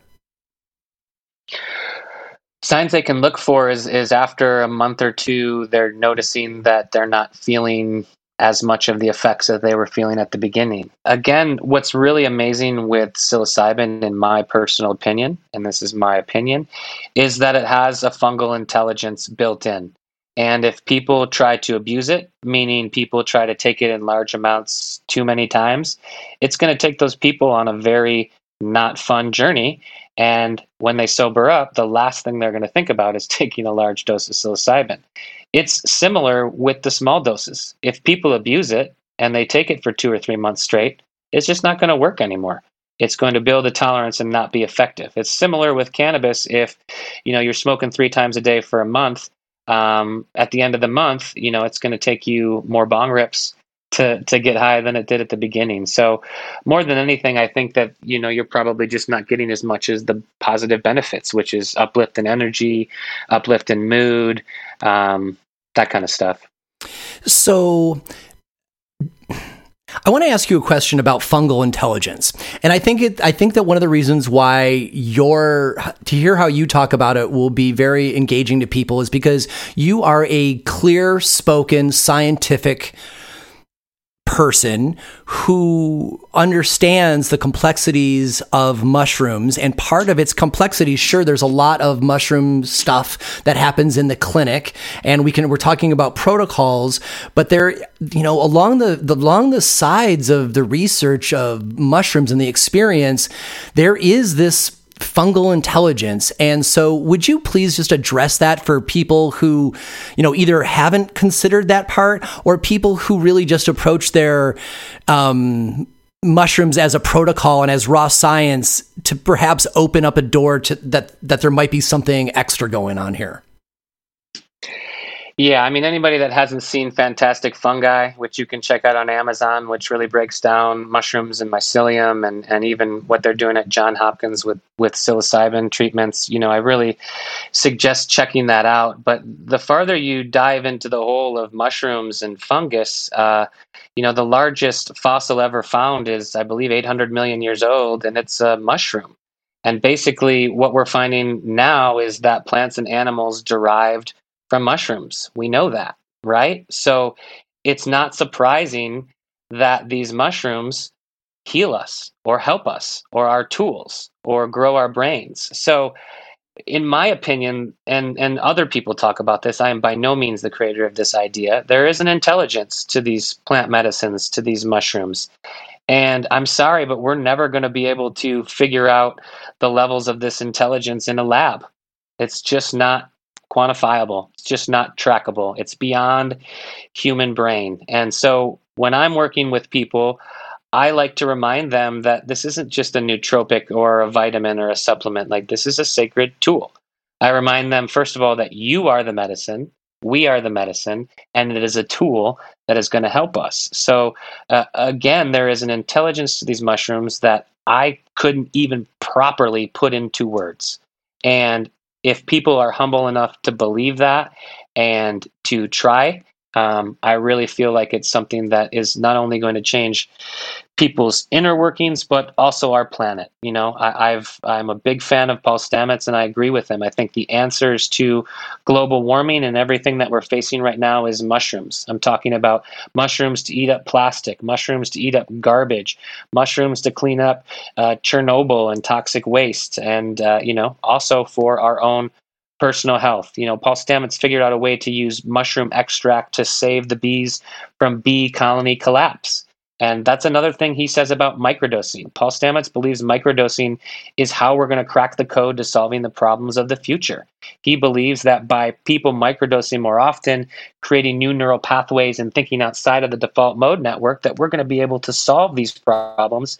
Signs they can look for is, is after a month or two, they're noticing that they're not feeling as much of the effects that they were feeling at the beginning. Again, what's really amazing with psilocybin, in my personal opinion, and this is my opinion, is that it has a fungal intelligence built in. And if people try to abuse it, meaning people try to take it in large amounts too many times, it's going to take those people on a very not fun journey. And when they sober up, the last thing they're going to think about is (laughs) taking a large dose of psilocybin. It's similar with the small doses. If people abuse it and they take it for two or three months straight, it's just not going to work anymore. It's going to build a tolerance and not be effective. It's similar with cannabis. If you know you're smoking three times a day for a month, um, at the end of the month, you know it's going to take you more bong rips to to get high than it did at the beginning. So more than anything, I think that you know you're probably just not getting as much as the positive benefits, which is uplift in energy, uplift in mood, um, that kind of stuff. So. I want to ask you a question about fungal intelligence. And I think it I think that one of the reasons why your to hear how you talk about it will be very engaging to people is because you are a clear spoken scientific person who understands the complexities of mushrooms and part of its complexity sure there's a lot of mushroom stuff that happens in the clinic and we can we're talking about protocols but there you know along the, the along the sides of the research of mushrooms and the experience there is this fungal intelligence. And so, would you please just address that for people who, you know, either haven't considered that part or people who really just approach their um, mushrooms as a protocol and as raw science to perhaps open up a door to that that there might be something extra going on here? Yeah, I mean, anybody that hasn't seen Fantastic Fungi, which you can check out on Amazon, which really breaks down mushrooms and mycelium and, and even what they're doing at John Hopkins with, with psilocybin treatments, you know, I really suggest checking that out. But the farther you dive into the whole of mushrooms and fungus, uh, you know, the largest fossil ever found is, I believe, 800 million years old, and it's a mushroom. And basically, what we're finding now is that plants and animals derived from mushrooms. We know that, right? So it's not surprising that these mushrooms heal us or help us or our tools or grow our brains. So in my opinion and and other people talk about this i am by no means the creator of this idea there is an intelligence to these plant medicines to these mushrooms and i'm sorry but we're never going to be able to figure out the levels of this intelligence in a lab it's just not quantifiable. It's just not trackable. It's beyond human brain. And so when I'm working with people, I like to remind them that this isn't just a nootropic or a vitamin or a supplement. Like this is a sacred tool. I remind them, first of all, that you are the medicine, we are the medicine, and it is a tool that is going to help us. So, uh, again, there is an intelligence to these mushrooms that I couldn't even properly put into words. And if people are humble enough to believe that and to try, um, I really feel like it's something that is not only going to change people's inner workings, but also our planet. You know, I, have I'm a big fan of Paul Stamets, and I agree with him. I think the answers to global warming and everything that we're facing right now is mushrooms. I'm talking about mushrooms to eat up plastic, mushrooms to eat up garbage, mushrooms to clean up uh, Chernobyl and toxic waste, and uh, you know, also for our own personal health. You know, Paul Stamets figured out a way to use mushroom extract to save the bees from bee colony collapse. And that's another thing he says about microdosing. Paul Stamets believes microdosing is how we're going to crack the code to solving the problems of the future. He believes that by people microdosing more often, creating new neural pathways and thinking outside of the default mode network, that we're going to be able to solve these problems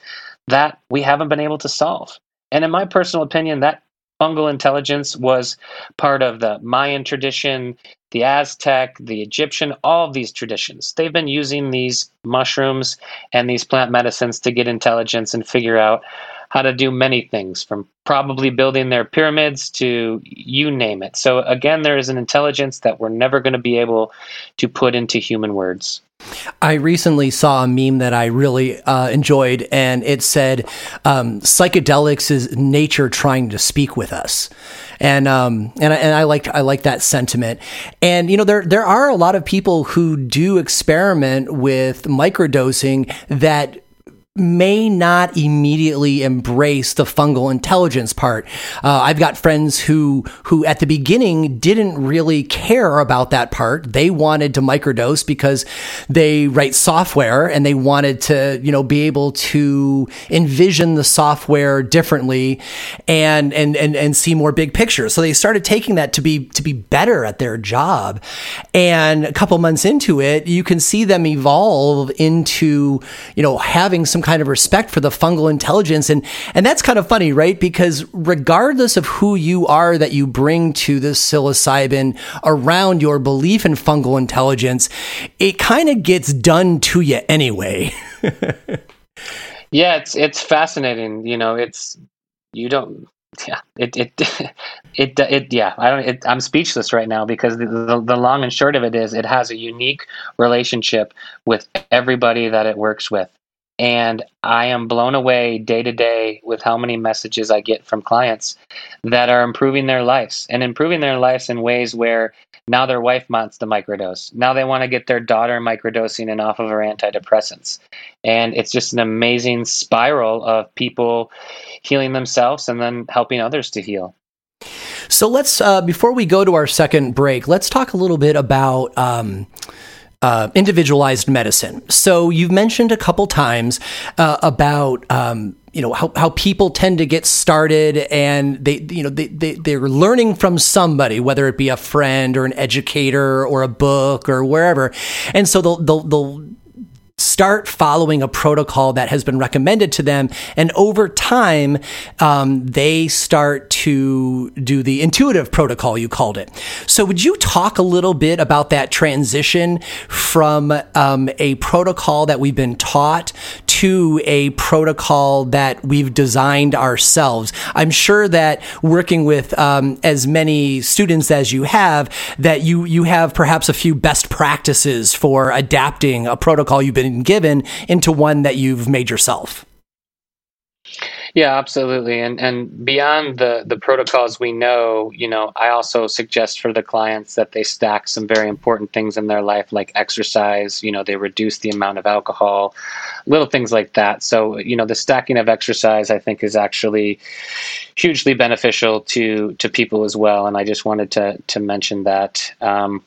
that we haven't been able to solve. And in my personal opinion, that fungal intelligence was part of the Mayan tradition, the Aztec, the Egyptian, all of these traditions. They've been using these mushrooms and these plant medicines to get intelligence and figure out how to do many things from probably building their pyramids to you name it. So, again, there is an intelligence that we're never going to be able to put into human words. I recently saw a meme that I really uh, enjoyed, and it said, um, "Psychedelics is nature trying to speak with us," and um, and and I liked I like that sentiment. And you know, there there are a lot of people who do experiment with microdosing that may not immediately embrace the fungal intelligence part. Uh, I've got friends who who at the beginning didn't really care about that part. They wanted to microdose because they write software and they wanted to, you know, be able to envision the software differently and and and and see more big picture. So they started taking that to be to be better at their job. And a couple months into it, you can see them evolve into, you know, having some kind of respect for the fungal intelligence. And, and that's kind of funny, right? Because regardless of who you are that you bring to this psilocybin around your belief in fungal intelligence, it kind of gets done to you anyway. (laughs) yeah, it's, it's fascinating. You know, it's, you don't, yeah it it (laughs) it, it yeah i don't it, i'm speechless right now because the, the, the, long and short of it is it has a unique relationship with everybody that it works with And I am blown away day to day with how many messages I get from clients that are improving their lives and improving their lives in ways where now their wife wants to microdose. Now they want to get their daughter microdosing and off of her antidepressants. And it's just an amazing spiral of people healing themselves and then helping others to heal. So let's, uh, before we go to our second break, let's talk a little bit about. Um, uh, individualized medicine. So you've mentioned a couple times uh, about um, you know how, how people tend to get started and they you know they, they they're learning from somebody whether it be a friend or an educator or a book or wherever and so they'll they'll, they'll start following a protocol that has been recommended to them. And over time, um, they start to do the intuitive protocol, you called it. So, would you talk a little bit about that transition from um, a protocol that we've been taught to a protocol that we've designed ourselves? I'm sure that working with um, as many students as you have, that you, you have perhaps a few best practices for adapting a protocol you've been given into one that you've made yourself. Yeah, absolutely. And and beyond the the protocols we know, you know, I also suggest for the clients that they stack some very important things in their life like exercise, you know, they reduce the amount of alcohol, little things like that. So, you know, the stacking of exercise I think is actually hugely beneficial to to people as well and I just wanted to to mention that. Um,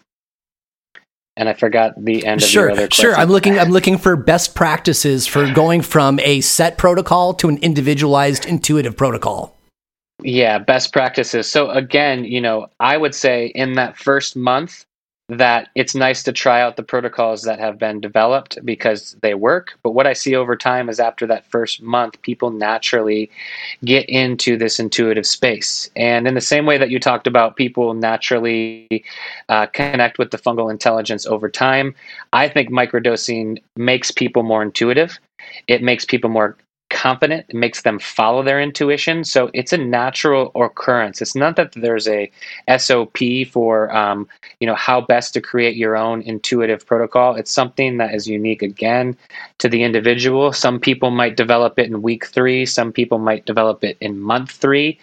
and I forgot the end of sure, your other question. Sure, I'm looking. I'm looking for best practices for going from a set protocol to an individualized, intuitive protocol. Yeah, best practices. So again, you know, I would say in that first month, that it's nice to try out the protocols that have been developed because they work. But what I see over time is after that first month, people naturally get into this intuitive space. And in the same way that you talked about people naturally uh, connect with the fungal intelligence over time, I think microdosing makes people more intuitive. It makes people more confident. It makes them follow their intuition. So it's a natural occurrence. It's not that there's a sop for um, you know how best to create your own intuitive protocol. It's something that is unique again to the individual. Some people might develop it in week three. Some people might develop it in month three.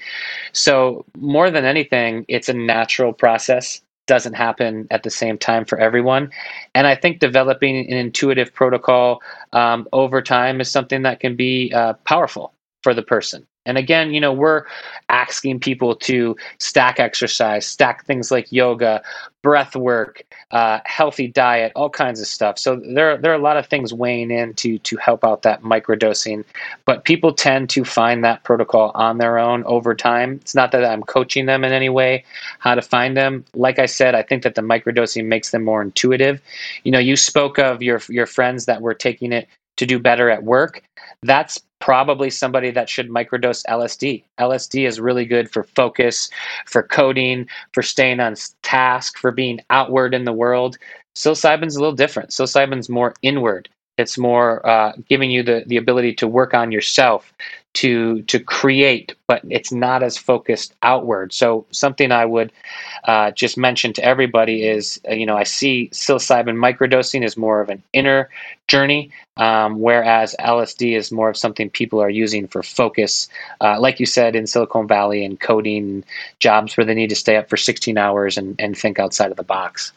So more than anything it's a natural process doesn't happen at the same time for everyone. And I think developing an intuitive protocol um, over time is something that can be uh, powerful for the person. And again, you know, we're asking people to stack exercise, stack things like yoga, breath work, uh, healthy diet, all kinds of stuff. So there, there are a lot of things weighing in to, to help out that microdosing. But people tend to find that protocol on their own over time. It's not that I'm coaching them in any way how to find them. Like I said, I think that the microdosing makes them more intuitive. You know, you spoke of your your friends that were taking it to do better at work. That's probably somebody that should microdose LSD. LSD is really good for focus, for coding, for staying on task, for being outward in the world. Psilocybin's a little different. Psilocybin's more inward. It's more uh, giving you the, the ability to work on yourself, to to create, but it's not as focused outward. So something I would uh, just mention to everybody is, uh, you know, I see psilocybin microdosing is more of an inner journey, um, whereas LSD is more of something people are using for focus, uh, like you said in Silicon Valley and coding jobs where they need to stay up for 16 hours and, and think outside of the box.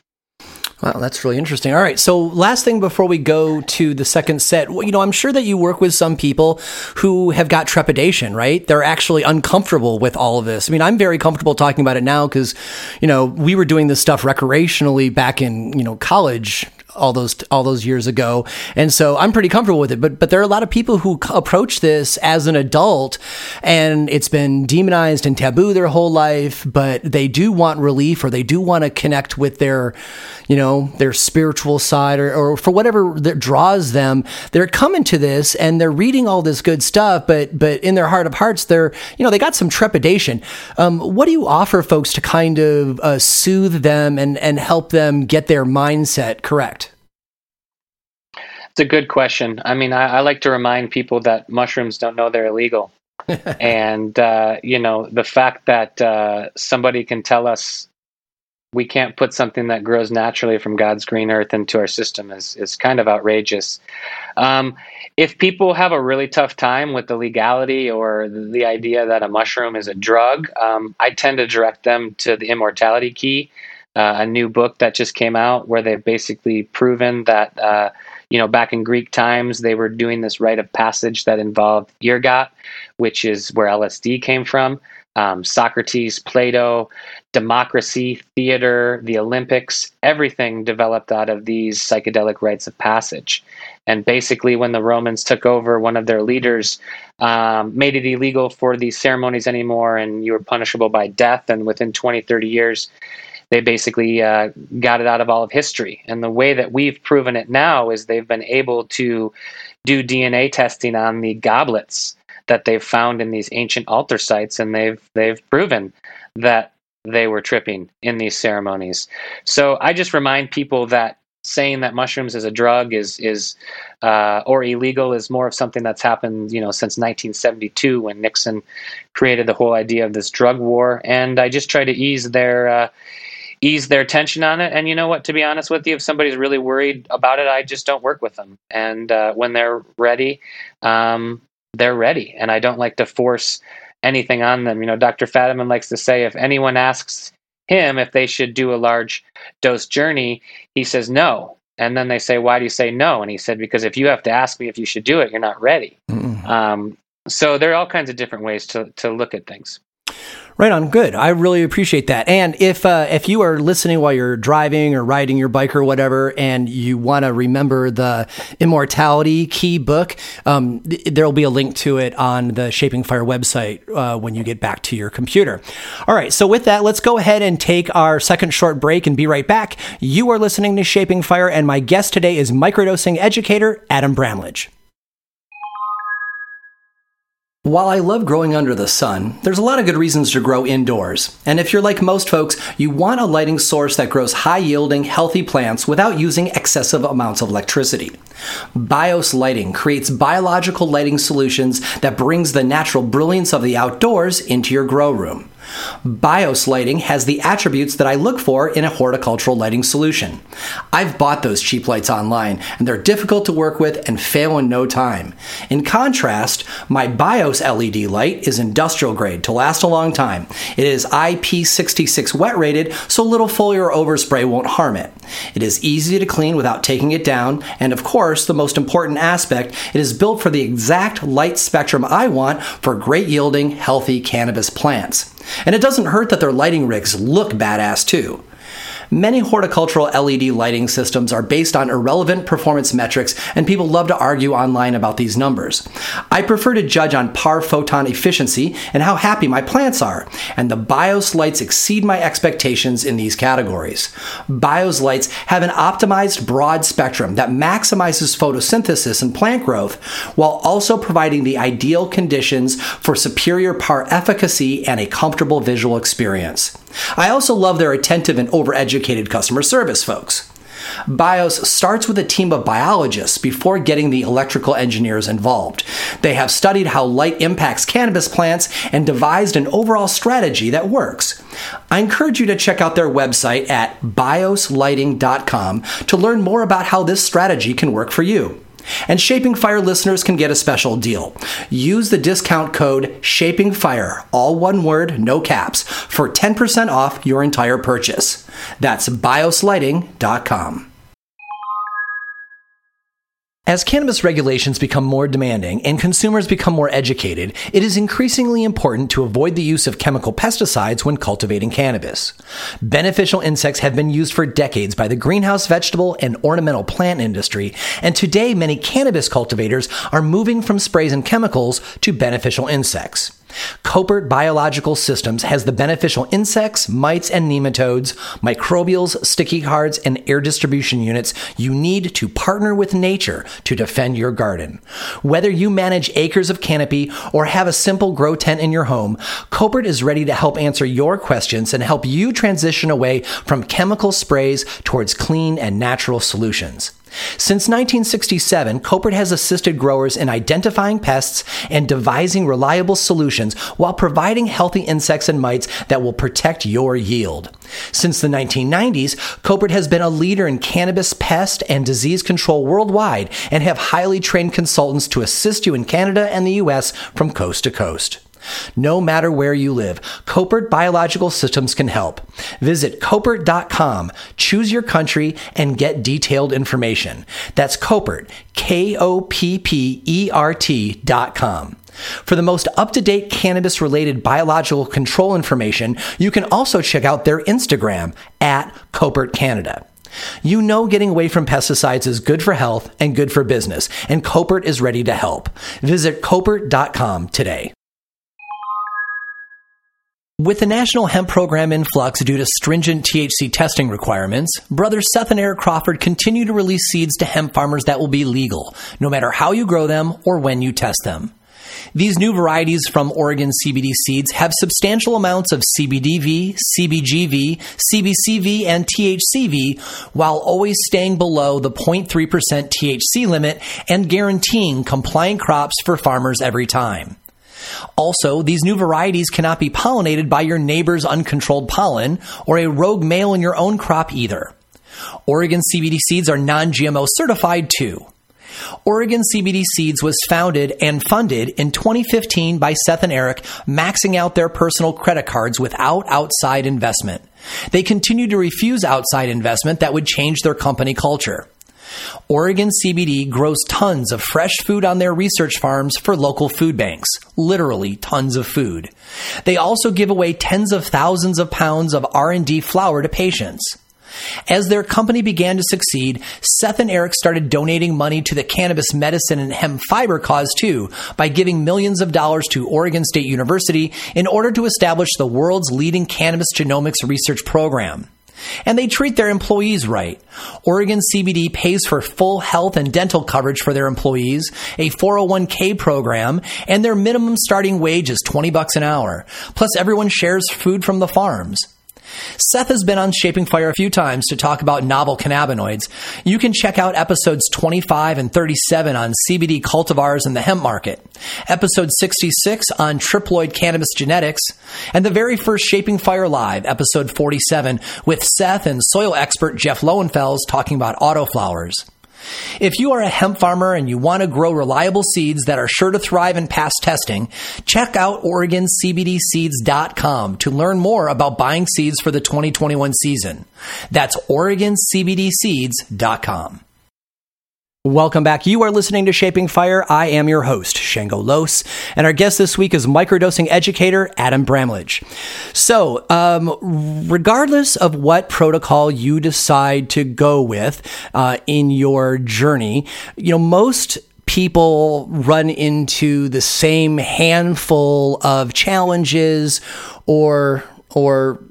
Wow, that's really interesting. All right. So, last thing before we go to the second set, you know, I'm sure that you work with some people who have got trepidation, right? They're actually uncomfortable with all of this. I mean, I'm very comfortable talking about it now because, you know, we were doing this stuff recreationally back in, you know, college all those all those years ago, and so I'm pretty comfortable with it. But but there are a lot of people who approach this as an adult, and it's been demonized and taboo their whole life. But they do want relief, or they do want to connect with their, you know, their spiritual side, or, or for whatever that draws them. They're coming to this and they're reading all this good stuff, but but in their heart of hearts, they're you know they got some trepidation. Um, what do you offer folks to kind of uh, soothe them and and help them get their mindset correct? It's a good question. I mean, I, I like to remind people that mushrooms don't know they're illegal. (laughs) and, uh, you know, the fact that uh, somebody can tell us we can't put something that grows naturally from God's green earth into our system is, is kind of outrageous. Um, if people have a really tough time with the legality or the idea that a mushroom is a drug, um, I tend to direct them to the Immortality Key, uh, a new book that just came out where they've basically proven that, uh, you know, back in Greek times, they were doing this rite of passage that involved ergot, which is where LSD came from um, Socrates, Plato, democracy, theater, the Olympics, everything developed out of these psychedelic rites of passage. And basically, when the Romans took over, one of their leaders um, made it illegal for these ceremonies anymore, and you were punishable by death. And within 20, 30 years, they basically uh, got it out of all of history. And the way that we've proven it now is they've been able to do DNA testing on the goblets that they've found in these ancient altar sites, and they've they've proven that they were tripping in these ceremonies. So I just remind people that saying that mushrooms is a drug is is uh, or illegal is more of something that's happened you know since 1972 when Nixon created the whole idea of this drug war, and I just try to ease their uh, ease their tension on it. And you know what? To be honest with you, if somebody's really worried about it, I just don't work with them. And uh, when they're ready, um, they're ready. And I don't like to force anything on them. You know, Dr. Fadiman likes to say if anyone asks him if they should do a large dose journey, he says no. And then they say, Why do you say no? And he said, Because if you have to ask me if you should do it, you're not ready. Mm-hmm. Um, so there are all kinds of different ways to, to look at things. Right on. Good. I really appreciate that. And if uh, if you are listening while you're driving or riding your bike or whatever, and you want to remember the Immortality Key book, um, th- there will be a link to it on the Shaping Fire website uh, when you get back to your computer. All right. So with that, let's go ahead and take our second short break and be right back. You are listening to Shaping Fire, and my guest today is microdosing educator Adam Bramlage. While I love growing under the sun, there's a lot of good reasons to grow indoors. And if you're like most folks, you want a lighting source that grows high yielding, healthy plants without using excessive amounts of electricity. BIOS Lighting creates biological lighting solutions that brings the natural brilliance of the outdoors into your grow room. BIOS lighting has the attributes that I look for in a horticultural lighting solution. I've bought those cheap lights online, and they're difficult to work with and fail in no time. In contrast, my BIOS LED light is industrial grade to last a long time. It is IP66 wet rated, so little foliar overspray won't harm it. It is easy to clean without taking it down, and of course, the most important aspect, it is built for the exact light spectrum I want for great yielding, healthy cannabis plants. And it doesn't hurt that their lighting rigs look badass too. Many horticultural LED lighting systems are based on irrelevant performance metrics, and people love to argue online about these numbers. I prefer to judge on par photon efficiency and how happy my plants are, and the BIOS lights exceed my expectations in these categories. BIOS lights have an optimized broad spectrum that maximizes photosynthesis and plant growth while also providing the ideal conditions for superior par efficacy and a comfortable visual experience. I also love their attentive and overeducated customer service folks. BIOS starts with a team of biologists before getting the electrical engineers involved. They have studied how light impacts cannabis plants and devised an overall strategy that works. I encourage you to check out their website at bioslighting.com to learn more about how this strategy can work for you. And Shaping Fire listeners can get a special deal. Use the discount code Shaping Fire, all one word, no caps, for 10% off your entire purchase. That's bioslighting.com. As cannabis regulations become more demanding and consumers become more educated, it is increasingly important to avoid the use of chemical pesticides when cultivating cannabis. Beneficial insects have been used for decades by the greenhouse vegetable and ornamental plant industry, and today many cannabis cultivators are moving from sprays and chemicals to beneficial insects. Koppert Biological Systems has the beneficial insects, mites, and nematodes, microbials, sticky cards, and air distribution units you need to partner with nature to defend your garden. Whether you manage acres of canopy or have a simple grow tent in your home, Koppert is ready to help answer your questions and help you transition away from chemical sprays towards clean and natural solutions. Since 1967, Koppert has assisted growers in identifying pests and devising reliable solutions while providing healthy insects and mites that will protect your yield. Since the 1990s, Koppert has been a leader in cannabis pest and disease control worldwide and have highly trained consultants to assist you in Canada and the US from coast to coast. No matter where you live, Koppert Biological Systems can help. Visit Koppert.com, choose your country, and get detailed information. That's Koppert, K O P P E R T.com. For the most up to date cannabis related biological control information, you can also check out their Instagram at Koppert Canada. You know getting away from pesticides is good for health and good for business, and Koppert is ready to help. Visit Koppert.com today. With the National Hemp Program in flux due to stringent THC testing requirements, brothers Seth and Eric Crawford continue to release seeds to hemp farmers that will be legal, no matter how you grow them or when you test them. These new varieties from Oregon CBD seeds have substantial amounts of CBDV, CBGV, CBCV, and THCV while always staying below the 0.3% THC limit and guaranteeing compliant crops for farmers every time. Also, these new varieties cannot be pollinated by your neighbor's uncontrolled pollen or a rogue male in your own crop either. Oregon CBD seeds are non GMO certified too. Oregon CBD Seeds was founded and funded in 2015 by Seth and Eric, maxing out their personal credit cards without outside investment. They continue to refuse outside investment that would change their company culture. Oregon CBD grows tons of fresh food on their research farms for local food banks. Literally tons of food. They also give away tens of thousands of pounds of R&D flower to patients. As their company began to succeed, Seth and Eric started donating money to the cannabis medicine and hemp fiber cause too by giving millions of dollars to Oregon State University in order to establish the world's leading cannabis genomics research program. And they treat their employees right. Oregon CBD pays for full health and dental coverage for their employees, a 401k program, and their minimum starting wage is 20 bucks an hour. Plus everyone shares food from the farms. Seth has been on Shaping Fire a few times to talk about novel cannabinoids. You can check out episodes 25 and 37 on CBD cultivars and the hemp market, episode 66 on triploid cannabis genetics, and the very first Shaping Fire Live, episode 47, with Seth and soil expert Jeff Lowenfels talking about autoflowers. If you are a hemp farmer and you want to grow reliable seeds that are sure to thrive and pass testing, check out OregonCBDSeeds.com to learn more about buying seeds for the 2021 season. That's OregonCBDSeeds.com. Welcome back. You are listening to Shaping Fire. I am your host, Shango Los, and our guest this week is microdosing educator Adam Bramlage. So, um, regardless of what protocol you decide to go with uh, in your journey, you know, most people run into the same handful of challenges or or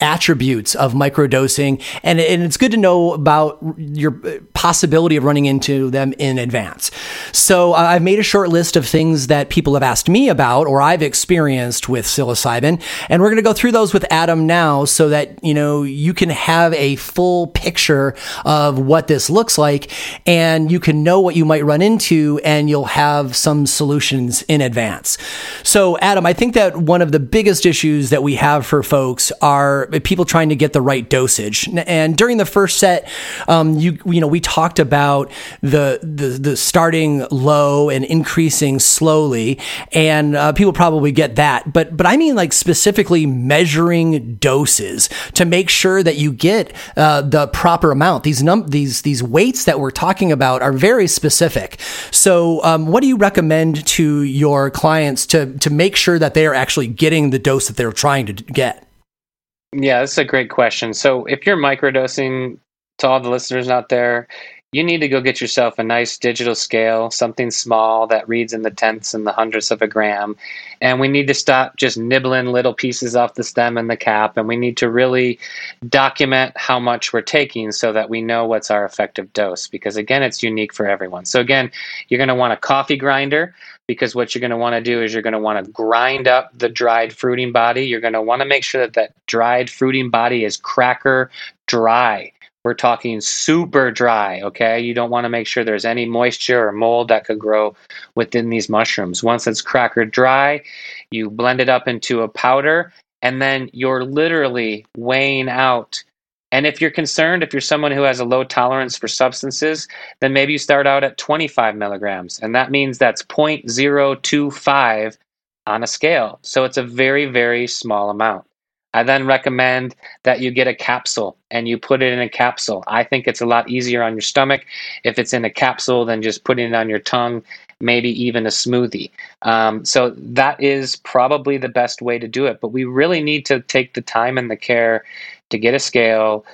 attributes of microdosing and, and it's good to know about your possibility of running into them in advance. So uh, i've made a short list of things that people have asked me about or i've experienced with psilocybin and we're going to go through those with adam now so that you know you can have a full picture of what this looks like and you can know what you might run into and you'll have some solutions in advance. So adam i think that one of the biggest issues that we have for folks are people trying to get the right dosage. And during the first set, um, you you know we talked about the the, the starting low and increasing slowly, and uh, people probably get that. But but I mean like specifically measuring doses to make sure that you get uh, the proper amount. These num these these weights that we're talking about are very specific. So um, what do you recommend to your clients to to make sure that they are actually getting the dose that they're trying to get? Yeah, that's a great question. So, if you're microdosing, to all the listeners out there, you need to go get yourself a nice digital scale, something small that reads in the tenths and the hundredths of a gram. And we need to stop just nibbling little pieces off the stem and the cap. And we need to really document how much we're taking so that we know what's our effective dose. Because again, it's unique for everyone. So, again, you're going to want a coffee grinder because what you're going to want to do is you're going to want to grind up the dried fruiting body. You're going to want to make sure that that dried fruiting body is cracker dry we're talking super dry, okay? You don't want to make sure there's any moisture or mold that could grow within these mushrooms. Once it's cracker dry, you blend it up into a powder, and then you're literally weighing out. And if you're concerned, if you're someone who has a low tolerance for substances, then maybe you start out at 25 milligrams. And that means that's 0.025 on a scale. So it's a very, very small amount. I then recommend that you get a capsule and you put it in a capsule. I think it's a lot easier on your stomach if it's in a capsule than just putting it on your tongue, maybe even a smoothie. Um, so that is probably the best way to do it. But we really need to take the time and the care to get a scale,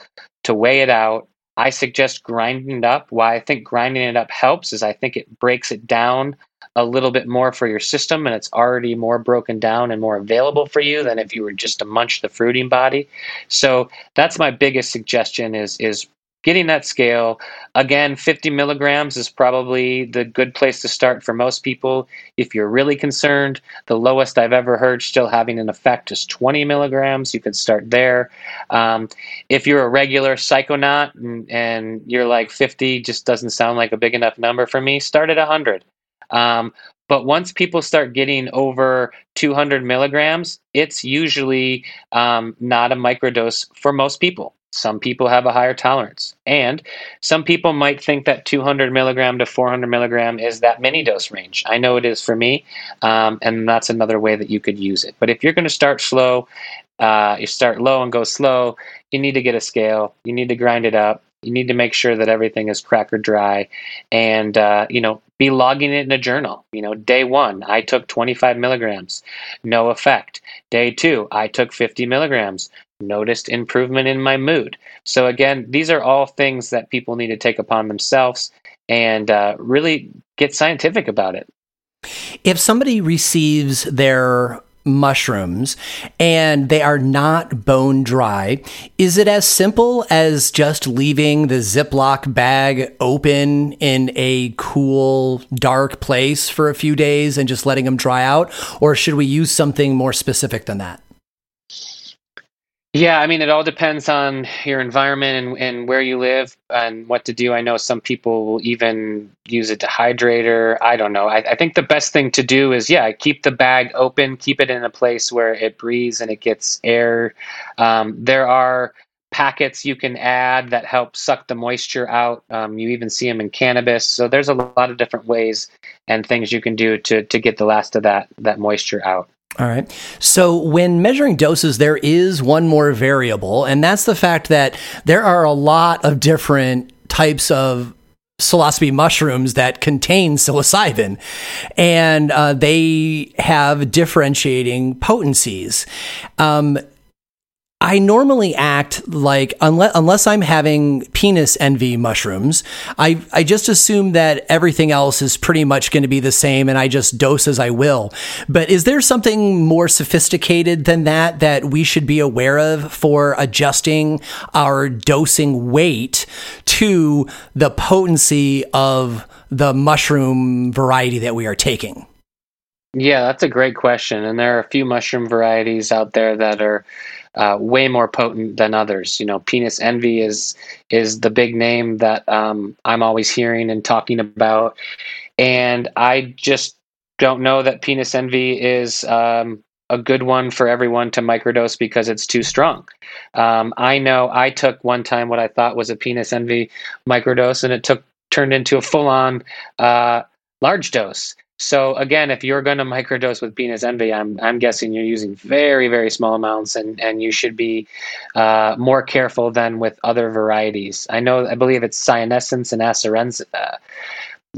to weigh it out. I suggest grinding it up. Why I think grinding it up helps is I think it breaks it down a little bit more for your system and it's already more broken down and more available for you than if you were just to munch the fruiting body. So that's my biggest suggestion is is getting that scale. Again, 50 milligrams is probably the good place to start for most people. If you're really concerned, the lowest I've ever heard still having an effect is 20 milligrams. You can start there. Um, if you're a regular psychonaut and, and, you're like 50 just doesn't sound like a big enough number for me, start at 100. Um, but once people start getting over 200 milligrams, it's usually um, not a microdose for most people. Some people have a higher tolerance. And some people might think that 200 milligram to 400 milligram is that mini dose range. I know it is for me. Um, and that's another way that you could use it. But if you're going to start slow, uh, you start low and go slow, you need to get a scale, you need to grind it up. You need to make sure that everything is cracker dry, and uh, you know, be logging it in a journal. You know, day one, I took 25 milligrams, no effect. Day two, I took 50 milligrams, noticed improvement in my mood. So again, these are all things that people need to take upon themselves and uh, really get scientific about it. If somebody receives their mushrooms and they are not bone dry. Is it as simple as just leaving the Ziploc bag open in a cool, dark place for a few days and just letting them dry out? Or should we use something more specific than that? Yeah, I mean, it all depends on your environment and, and where you live and what to do. I know some people will even use a dehydrator. I don't know. I, I, think the best thing to do is, yeah, keep the bag open, keep it in a place where it breathes and it gets air. Um, there are packets you can add that help suck the moisture out. Um, you even see them in cannabis. So there's a lot of different ways and things you can do to to get the last of that that moisture out. All right. So when measuring doses, there is one more variable, and that's the fact that there are a lot of different types of psilocybe mushrooms that contain psilocybin, and uh, they have differentiating potencies. Um, I normally act like unless unless I'm having penis envy mushrooms, I I just assume that everything else is pretty much going to be the same and I just dose as I will. But is there something more sophisticated than that that we should be aware of for adjusting our dosing weight to the potency of the mushroom variety that we are taking? Yeah, that's a great question. And there are a few mushroom varieties out there that are uh, way more potent than others. You know, penis envy is is the big name that um, I'm always hearing and talking about, and I just don't know that penis envy is um, a good one for everyone to microdose because it's too strong. Um, I know I took one time what I thought was a penis envy microdose, and it took turned into a full on uh, large dose. So again, if you're going to microdose with penis envy, I'm I'm guessing you're using very very small amounts, and and you should be uh, more careful than with other varieties. I know I believe it's cyanescens and acerenza, uh,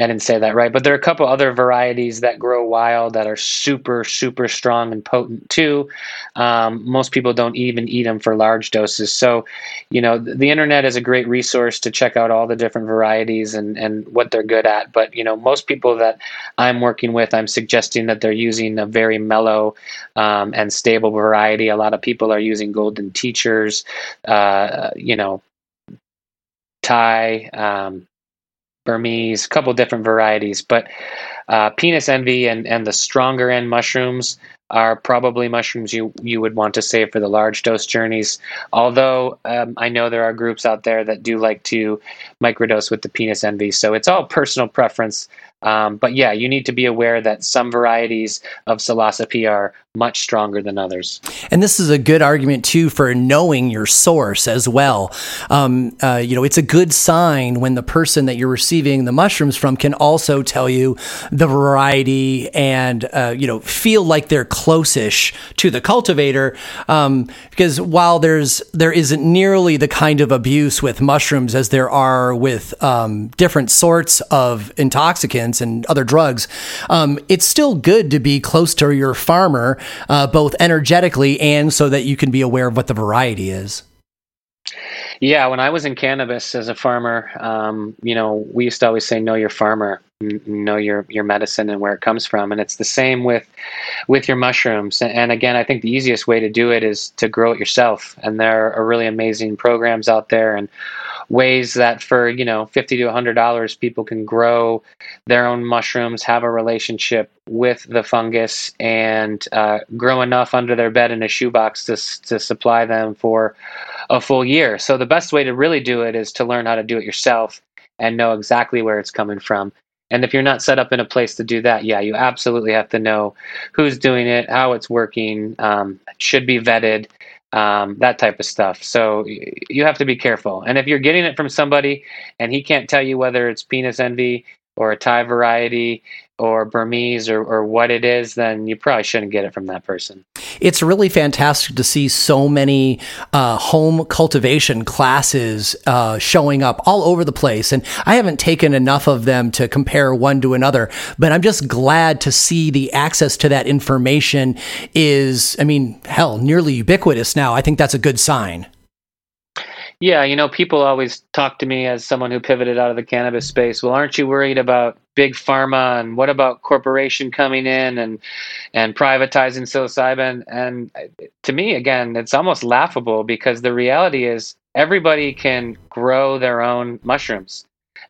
I didn't say that right, but there are a couple other varieties that grow wild that are super, super strong and potent too. Um, most people don't even eat them for large doses. So, you know, the, internet is a great resource to check out all the different varieties and, and what they're good at. But, you know, most people that I'm working with, I'm suggesting that they're using a very mellow um, and stable variety. A lot of people are using golden teachers, uh, you know, Thai. Um, Burmese, a couple different varieties, but uh, penis envy and, and the stronger end mushrooms are probably mushrooms you you would want to save for the large dose journeys. Although um, I know there are groups out there that do like to microdose with the penis envy, so it's all personal preference. Um, but yeah, you need to be aware that some varieties of psilocybe are much stronger than others. And this is a good argument too for knowing your source as well. Um, uh, you know, it's a good sign when the person that you're receiving the mushrooms from can also tell you the variety and uh, you know feel like they're closish to the cultivator. Um, because while there's there isn't nearly the kind of abuse with mushrooms as there are with um, different sorts of intoxicants and other drugs, um, it's still good to be close to your farmer uh, both energetically and so that you can be aware of what the variety is. Yeah, when I was in cannabis as a farmer, um, you know, we used to always say, "Know your farmer, know your your medicine and where it comes from." And it's the same with with your mushrooms. And again, I think the easiest way to do it is to grow it yourself. And there are really amazing programs out there and ways that for you know 50 to 100 dollars people can grow their own mushrooms have a relationship with the fungus and uh, grow enough under their bed in a shoebox to, to supply them for a full year. So the best way to really do it is to learn how to do it yourself and know exactly where it's coming from. And if you're not set up in a place to do that, yeah, you absolutely have to know who's doing it, how it's working, um, should be vetted, um, that type of stuff. So you have to be careful. And if you're getting it from somebody and he can't tell you whether it's penis envy or a Thai variety or Burmese or, or what it is, then you probably shouldn't get it from that person. It's really fantastic to see so many uh, home cultivation classes uh, showing up all over the place. And I haven't taken enough of them to compare one to another, but I'm just glad to see the access to that information is, I mean, hell, nearly ubiquitous now. I think that's a good sign. Yeah, you know, people always talk to me as someone who pivoted out of the cannabis space. Well, aren't you worried about big pharma and what about corporation coming in and and privatizing psilocybin? And to me, again, it's almost laughable because the reality is everybody can grow their own mushrooms.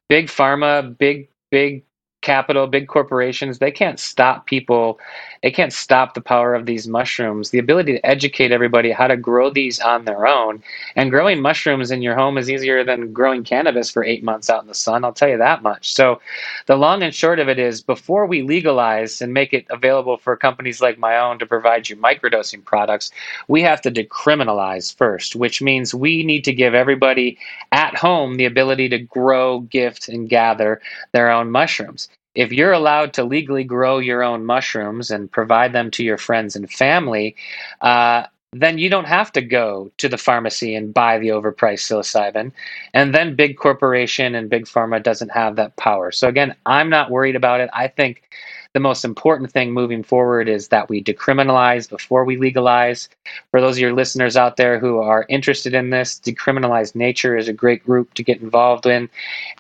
Big pharma, big big capital, big corporations, they can't stop people. They can't stop the power of these mushrooms. The ability to educate everybody how to grow these on their own. And growing mushrooms in your home is easier than growing cannabis for eight months out in the sun. I'll tell you that much. So, the long and short of it is before we legalize and make it available for companies like my own to provide you microdosing products, we have to decriminalize first, which means we need to give everybody at home the ability to grow, gift, and gather their own mushrooms if you're allowed to legally grow your own mushrooms and provide them to your friends and family, uh, then you don't have to go to the pharmacy and buy the overpriced psilocybin. And then big corporation and big pharma doesn't have that power. So again, I'm not worried about it. I think the most important thing moving forward is that we decriminalize before we legalize. For those of your listeners out there who are interested in this, Decriminalize Nature is a great group to get involved in.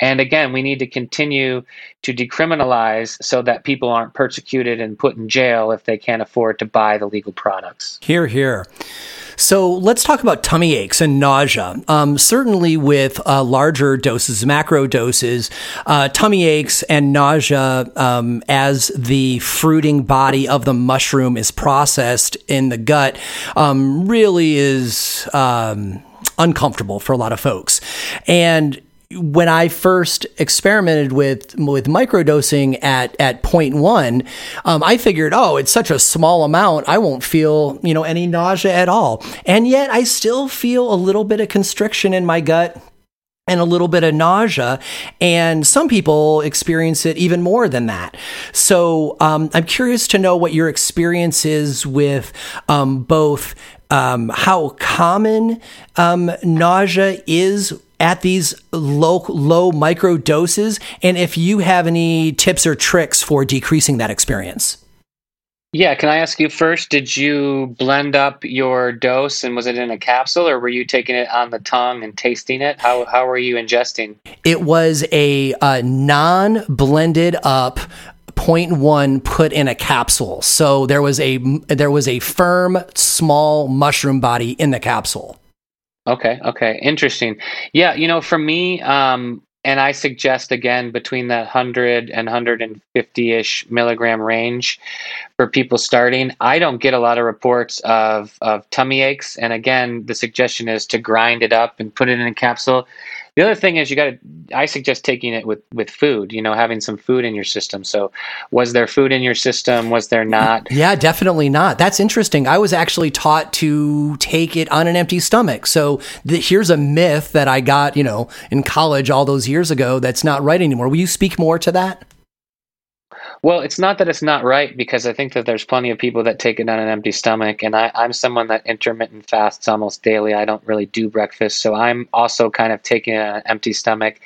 And again, we need to continue to decriminalize so that people aren't persecuted and put in jail if they can't afford to buy the legal products. Here, here. So let's talk about tummy aches and nausea. Um, certainly, with uh, larger doses, macro doses, uh, tummy aches and nausea um, as the fruiting body of the mushroom is processed in the gut um, really is um, uncomfortable for a lot of folks. And when I first experimented with with microdosing at at 0.1, um, I figured, oh, it's such a small amount, I won't feel you know any nausea at all, and yet I still feel a little bit of constriction in my gut and a little bit of nausea. And some people experience it even more than that. So um, I'm curious to know what your experience is with um, both um, how common um, nausea is at these low low micro doses and if you have any tips or tricks for decreasing that experience. Yeah can i ask you first did you blend up your dose and was it in a capsule or were you taking it on the tongue and tasting it? How, how were you ingesting? It was a, a non-blended up 0.1 put in a capsule. So there was a there was a firm small mushroom body in the capsule Okay, okay, interesting. Yeah, you know, for me, um, and I suggest again between that 100 and 150 ish milligram range for people starting. I don't get a lot of reports of, of tummy aches. And again, the suggestion is to grind it up and put it in a capsule. The other thing is you got to. I suggest taking it with with food. You know, having some food in your system. So, was there food in your system? Was there not? (laughs) Yeah, definitely not. That's interesting. I was actually taught to take it on an empty stomach. So the, here's a myth that I got, you know, in college all those years ago. That's not right anymore. Will you speak more to that? Well, it's not that it's not right because I think that there's plenty of people that take it on an empty stomach, and I, I'm someone that intermittent fasts almost daily. I don't really do breakfast, so I'm also kind of taking it on an empty stomach.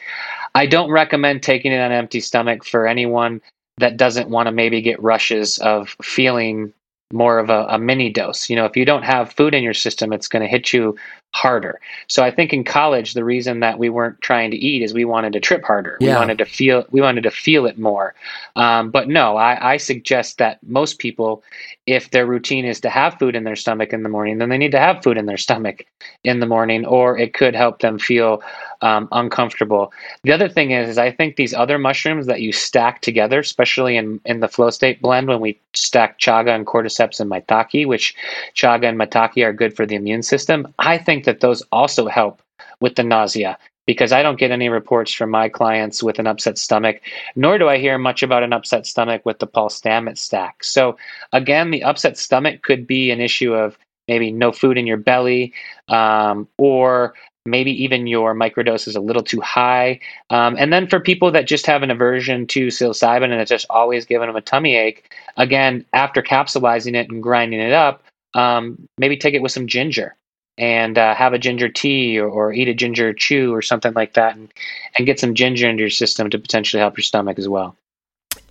I don't recommend taking it on an empty stomach for anyone that doesn't want to maybe get rushes of feeling more of a, a, mini dose. You know, if you don't have food in your system, it's going to hit you harder. So I think in college, the reason that we weren't trying to eat is we wanted to trip harder. Yeah. We wanted to feel. We wanted to feel it more. Um, but no, I, I suggest that most people, if their routine is to have food in their stomach in the morning, then they need to have food in their stomach in the morning, or it could help them feel um, uncomfortable. The other thing is, is I think these other mushrooms that you stack together, especially in in the flow state blend, when we stack chaga and cordyceps and maitake, which chaga and maitake are good for the immune system. I think that those also help with the nausea because I don't get any reports from my clients with an upset stomach, nor do I hear much about an upset stomach with the Paul Stamets stack. So, again, the upset stomach could be an issue of maybe no food in your belly um, or maybe even your microdose is a little too high. Um, and then for people that just have an aversion to psilocybin and it's just always giving them a tummy ache, again, after capsulizing it and grinding it up, um, maybe take it with some ginger and uh, have a ginger tea or, or, eat a ginger chew or something like that and, and get some ginger into your system to potentially help your stomach as well.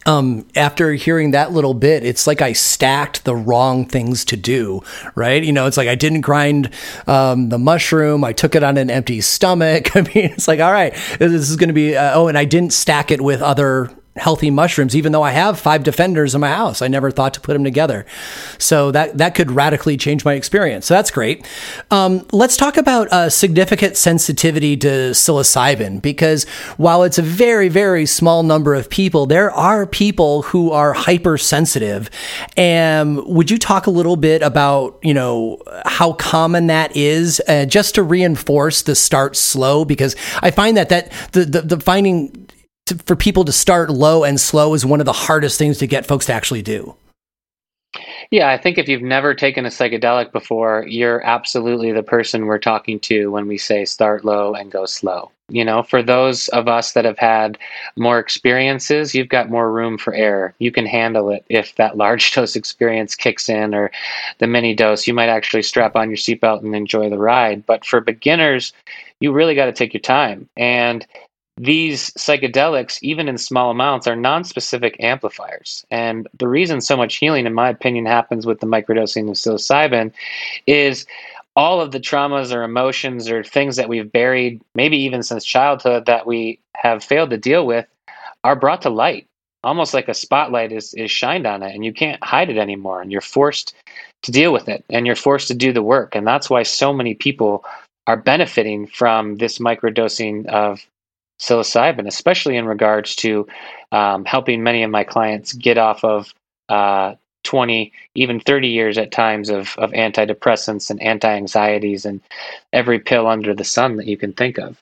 Um, after hearing that little bit, it's like I stacked the wrong things to do, right? You know, it's like I didn't grind um, the mushroom. I took it on an empty stomach. (laughs) I mean, it's like, all right, this is going to be, uh, oh, and I didn't stack it with other healthy mushrooms, even though I have five defenders in my house. I never thought to put them together. So that, that could radically change my experience. So that's great. Um, let's talk about uh, significant sensitivity to psilocybin, because while it's a very, very small number of people, there are people who are hypersensitive. And would you talk a little bit about, you know, how common that is, uh, just to reinforce the start slow? Because I find that that the, the, the finding to, for people to start low and slow is one of the hardest things to get folks to actually do. Yeah, I think if you've never taken a psychedelic before, you're absolutely the person we're talking to when we say start low and go slow. You know, for those of us that have had more experiences, you've got more room for error. You can handle it if that large (laughs) dose experience kicks in or the mini dose. You might actually strap on your seatbelt and enjoy the ride. But for beginners, you really got to take your time. And these psychedelics, even in small amounts, are non-specific amplifiers. And the reason so much healing, in my opinion, happens with the microdosing of psilocybin is all of the traumas or emotions or things that we've buried, maybe even since childhood, that we have failed to deal with, are brought to light. Almost like a spotlight is, is shined on it, and you can't hide it anymore. And you're forced to deal with it, and you're forced to do the work. And that's why so many people are benefiting from this microdosing of psilocybin, especially in regards to um, helping many of my clients get off of uh, 20, even 30 years at times of, of antidepressants and anti anxieties and every pill under the sun that you can think of.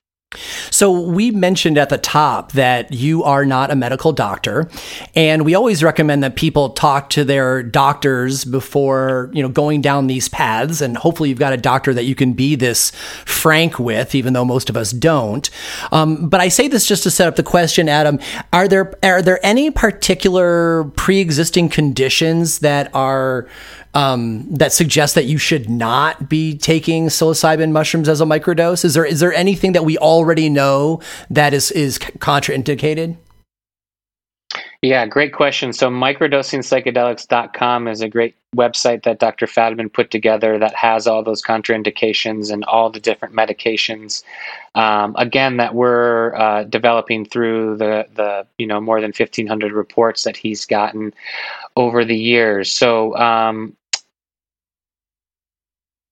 So we mentioned at the top that you are not a medical doctor, and we always recommend that people talk to their doctors before, you know, going down these paths and hopefully you've got a doctor that you can be this frank with even though most of us don't. Um, but I say this just to set up the question, Adam, are there are there any particular pre-existing conditions that are um, that suggests that you should not be taking psilocybin mushrooms as a microdose? Is there is there anything that we already know that is is contraindicated? Yeah, great question. So, microdosingpsychedelics.com is a great website that Dr. Fadiman put together that has all those contraindications and all the different medications. Um, again, that we're uh, developing through the the you know more than fifteen hundred reports that he's gotten over the years. So, um,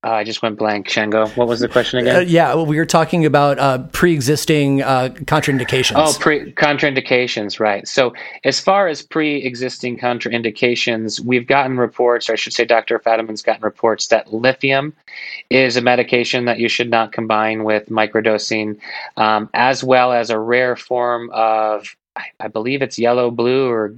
Oh, I just went blank, Shango. What was the question again? Uh, yeah, well, we were talking about uh, pre-existing uh, contraindications. Oh, pre- contraindications, right. So as far as pre-existing contraindications, we've gotten reports, or I should say Dr. Fadiman's gotten reports that lithium is a medication that you should not combine with microdosing, um, as well as a rare form of I believe it's yellow blue or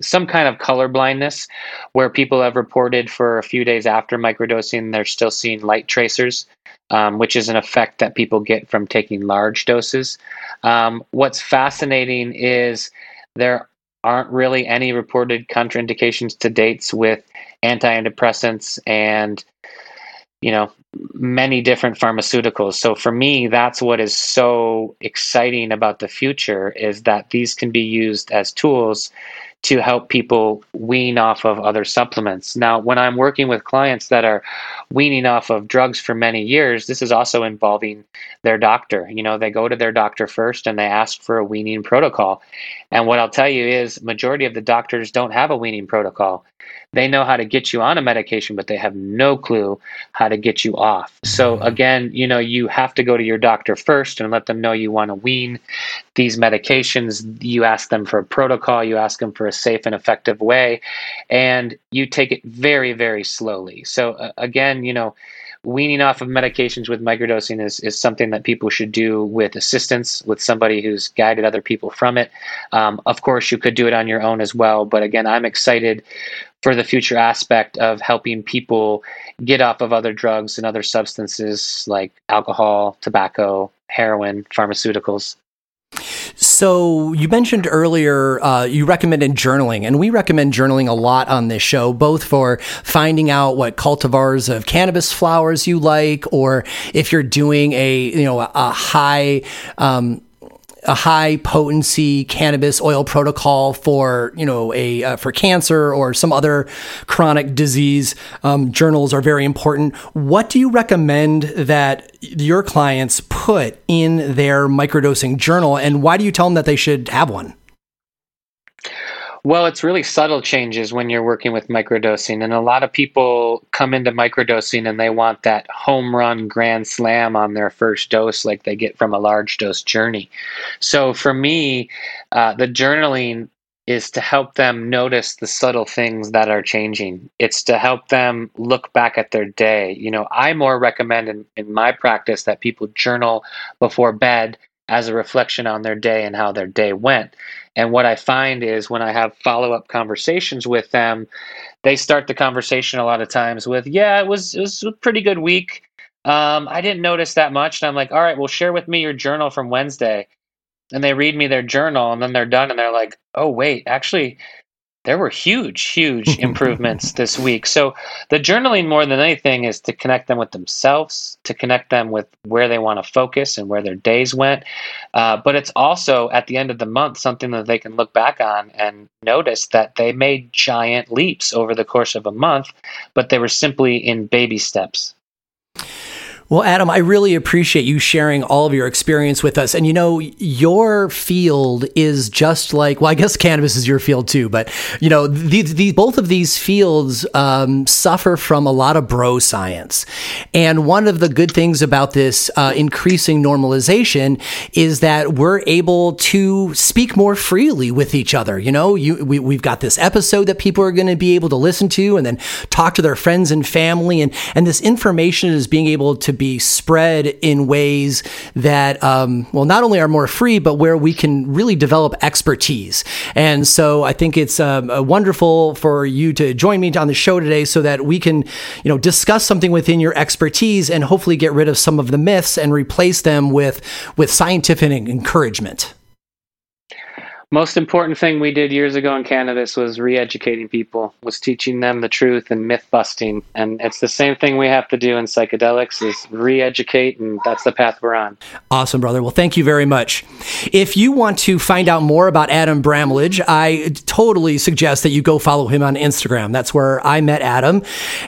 some kind of color blindness where people have reported for a few days after microdosing they're still seeing light tracers um, which is an effect that people get from taking large doses. Um, what's fascinating is there aren't really any reported contraindications to dates with antidepressants and you know many different pharmaceuticals. So for me that's what is so exciting about the future is that these can be used as tools to help people wean off of other supplements. Now, when I'm working with clients that are weaning off of drugs for many years, this is also involving their doctor. You know, they go to their doctor first and they ask for a weaning protocol. And what I'll tell you is majority of the doctors don't have a weaning protocol. They know how to get you on a medication, but they have no clue how to get you off. So mm-hmm. again, you know, you have to go to your doctor first and let them know you want to wean these medications. You ask them for a protocol, you ask them for a safe and effective way, and you take it very, very slowly. So uh, again, you know, weaning off of medications with microdosing is, is something that people should do with assistance with somebody who's guided other people from it. Um, of course, you could do it on your own as well. But again, I'm excited for the future aspect of helping people get off of other drugs and other substances like alcohol, tobacco, heroin, pharmaceuticals. So you mentioned earlier uh, you recommended journaling, and we recommend journaling a lot on this show, both for finding out what cultivars of cannabis flowers you like, or if you're doing a you know a high um, a high potency cannabis oil protocol for you know a uh, for cancer or some other chronic disease. Um, journals are very important. What do you recommend that your clients put in their microdosing journal and why do you tell them that they should have one well, it's really subtle changes when you're working with microdosing. And a lot of people come into microdosing and they want that home run grand slam on their first dose, like they get from a large dose journey. So for me, uh, the journaling is to help them notice the subtle things that are changing. It's to help them look back at their day. You know, I more recommend in, in my practice that people journal before bed as a reflection on their day and how their day went. And what I find is when I have follow up conversations with them, they start the conversation a lot of times with, "Yeah, it was it was a pretty good week. Um, I didn't notice that much." And I'm like, "All right, well, share with me your journal from Wednesday." And they read me their journal, and then they're done, and they're like, "Oh, wait, actually." There were huge, huge (laughs) improvements this week. So the journaling more than anything is to connect them with themselves, to connect them with where they want to focus and where their days went. Uh, but it's also at the end of the month something that they can look back on and notice that they made giant leaps over the course of a month, but they were simply in baby steps. Well, Adam, I really appreciate you sharing all of your experience with us. And you know, your field is just like, well, I guess cannabis is your field too, but you know, these, these both of these fields um, suffer from a lot of bro science. And one of the good things about this uh, increasing normalization is that we're able to speak more freely with each other. You know, you, we, we've got this episode that people are going to be able to listen to and then talk to their friends and family. And, and this information is being able to be spread in ways that, um, well, not only are more free, but where we can really develop expertise. And so I think it's um, wonderful for you to join me on the show today so that we can, you know, discuss something within your expertise and hopefully get rid of some of the myths and replace them with, with scientific encouragement most important thing we did years ago in cannabis was re-educating people was teaching them the truth and myth busting. And it's the same thing we have to do in psychedelics is re-educate and that's the path we're on. Awesome brother. Well thank you very much. If you want to find out more about adam bramlage i totally suggest that you go follow him on instagram. That's where i met adam.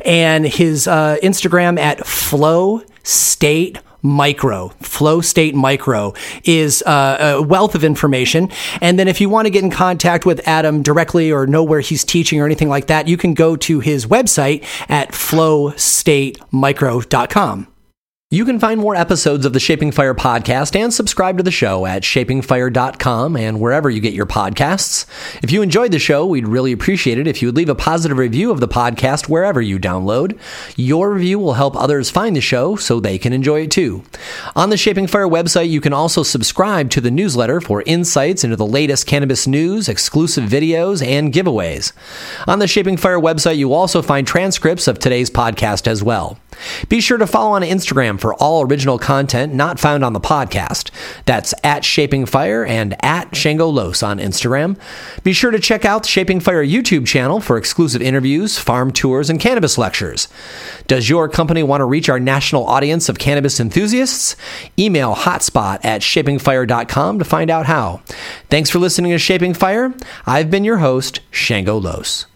And his uh, instagram at flow state Micro, Flow State Micro, is uh, a wealth of information. And then if you want to get in contact with Adam directly or know where he's teaching or anything like that, you can go to his website at flowstatemicro.com. You can find more episodes of the Shaping Fire podcast and subscribe to the show at shapingfire.com and wherever you get your podcasts. If you enjoyed the show, we'd really appreciate it if you would leave a positive review of the podcast wherever you download. Your review will help others find the show so they can enjoy it too. On the Shaping Fire website, you can also subscribe to the newsletter for insights into the latest cannabis news, exclusive videos, and giveaways. On the Shaping Fire website, you also find transcripts of today's podcast as well. Be sure to follow on Instagram for all original content not found on the podcast. That's at Shaping Fire and at Shango Los on Instagram. Be sure to check out the Shaping Fire YouTube channel for exclusive interviews, farm tours, and cannabis lectures. Does your company want to reach our national audience of cannabis enthusiasts? Email hotspot at shapingfire.com to find out how. Thanks for listening to Shaping Fire. I've been your host, Shango Los.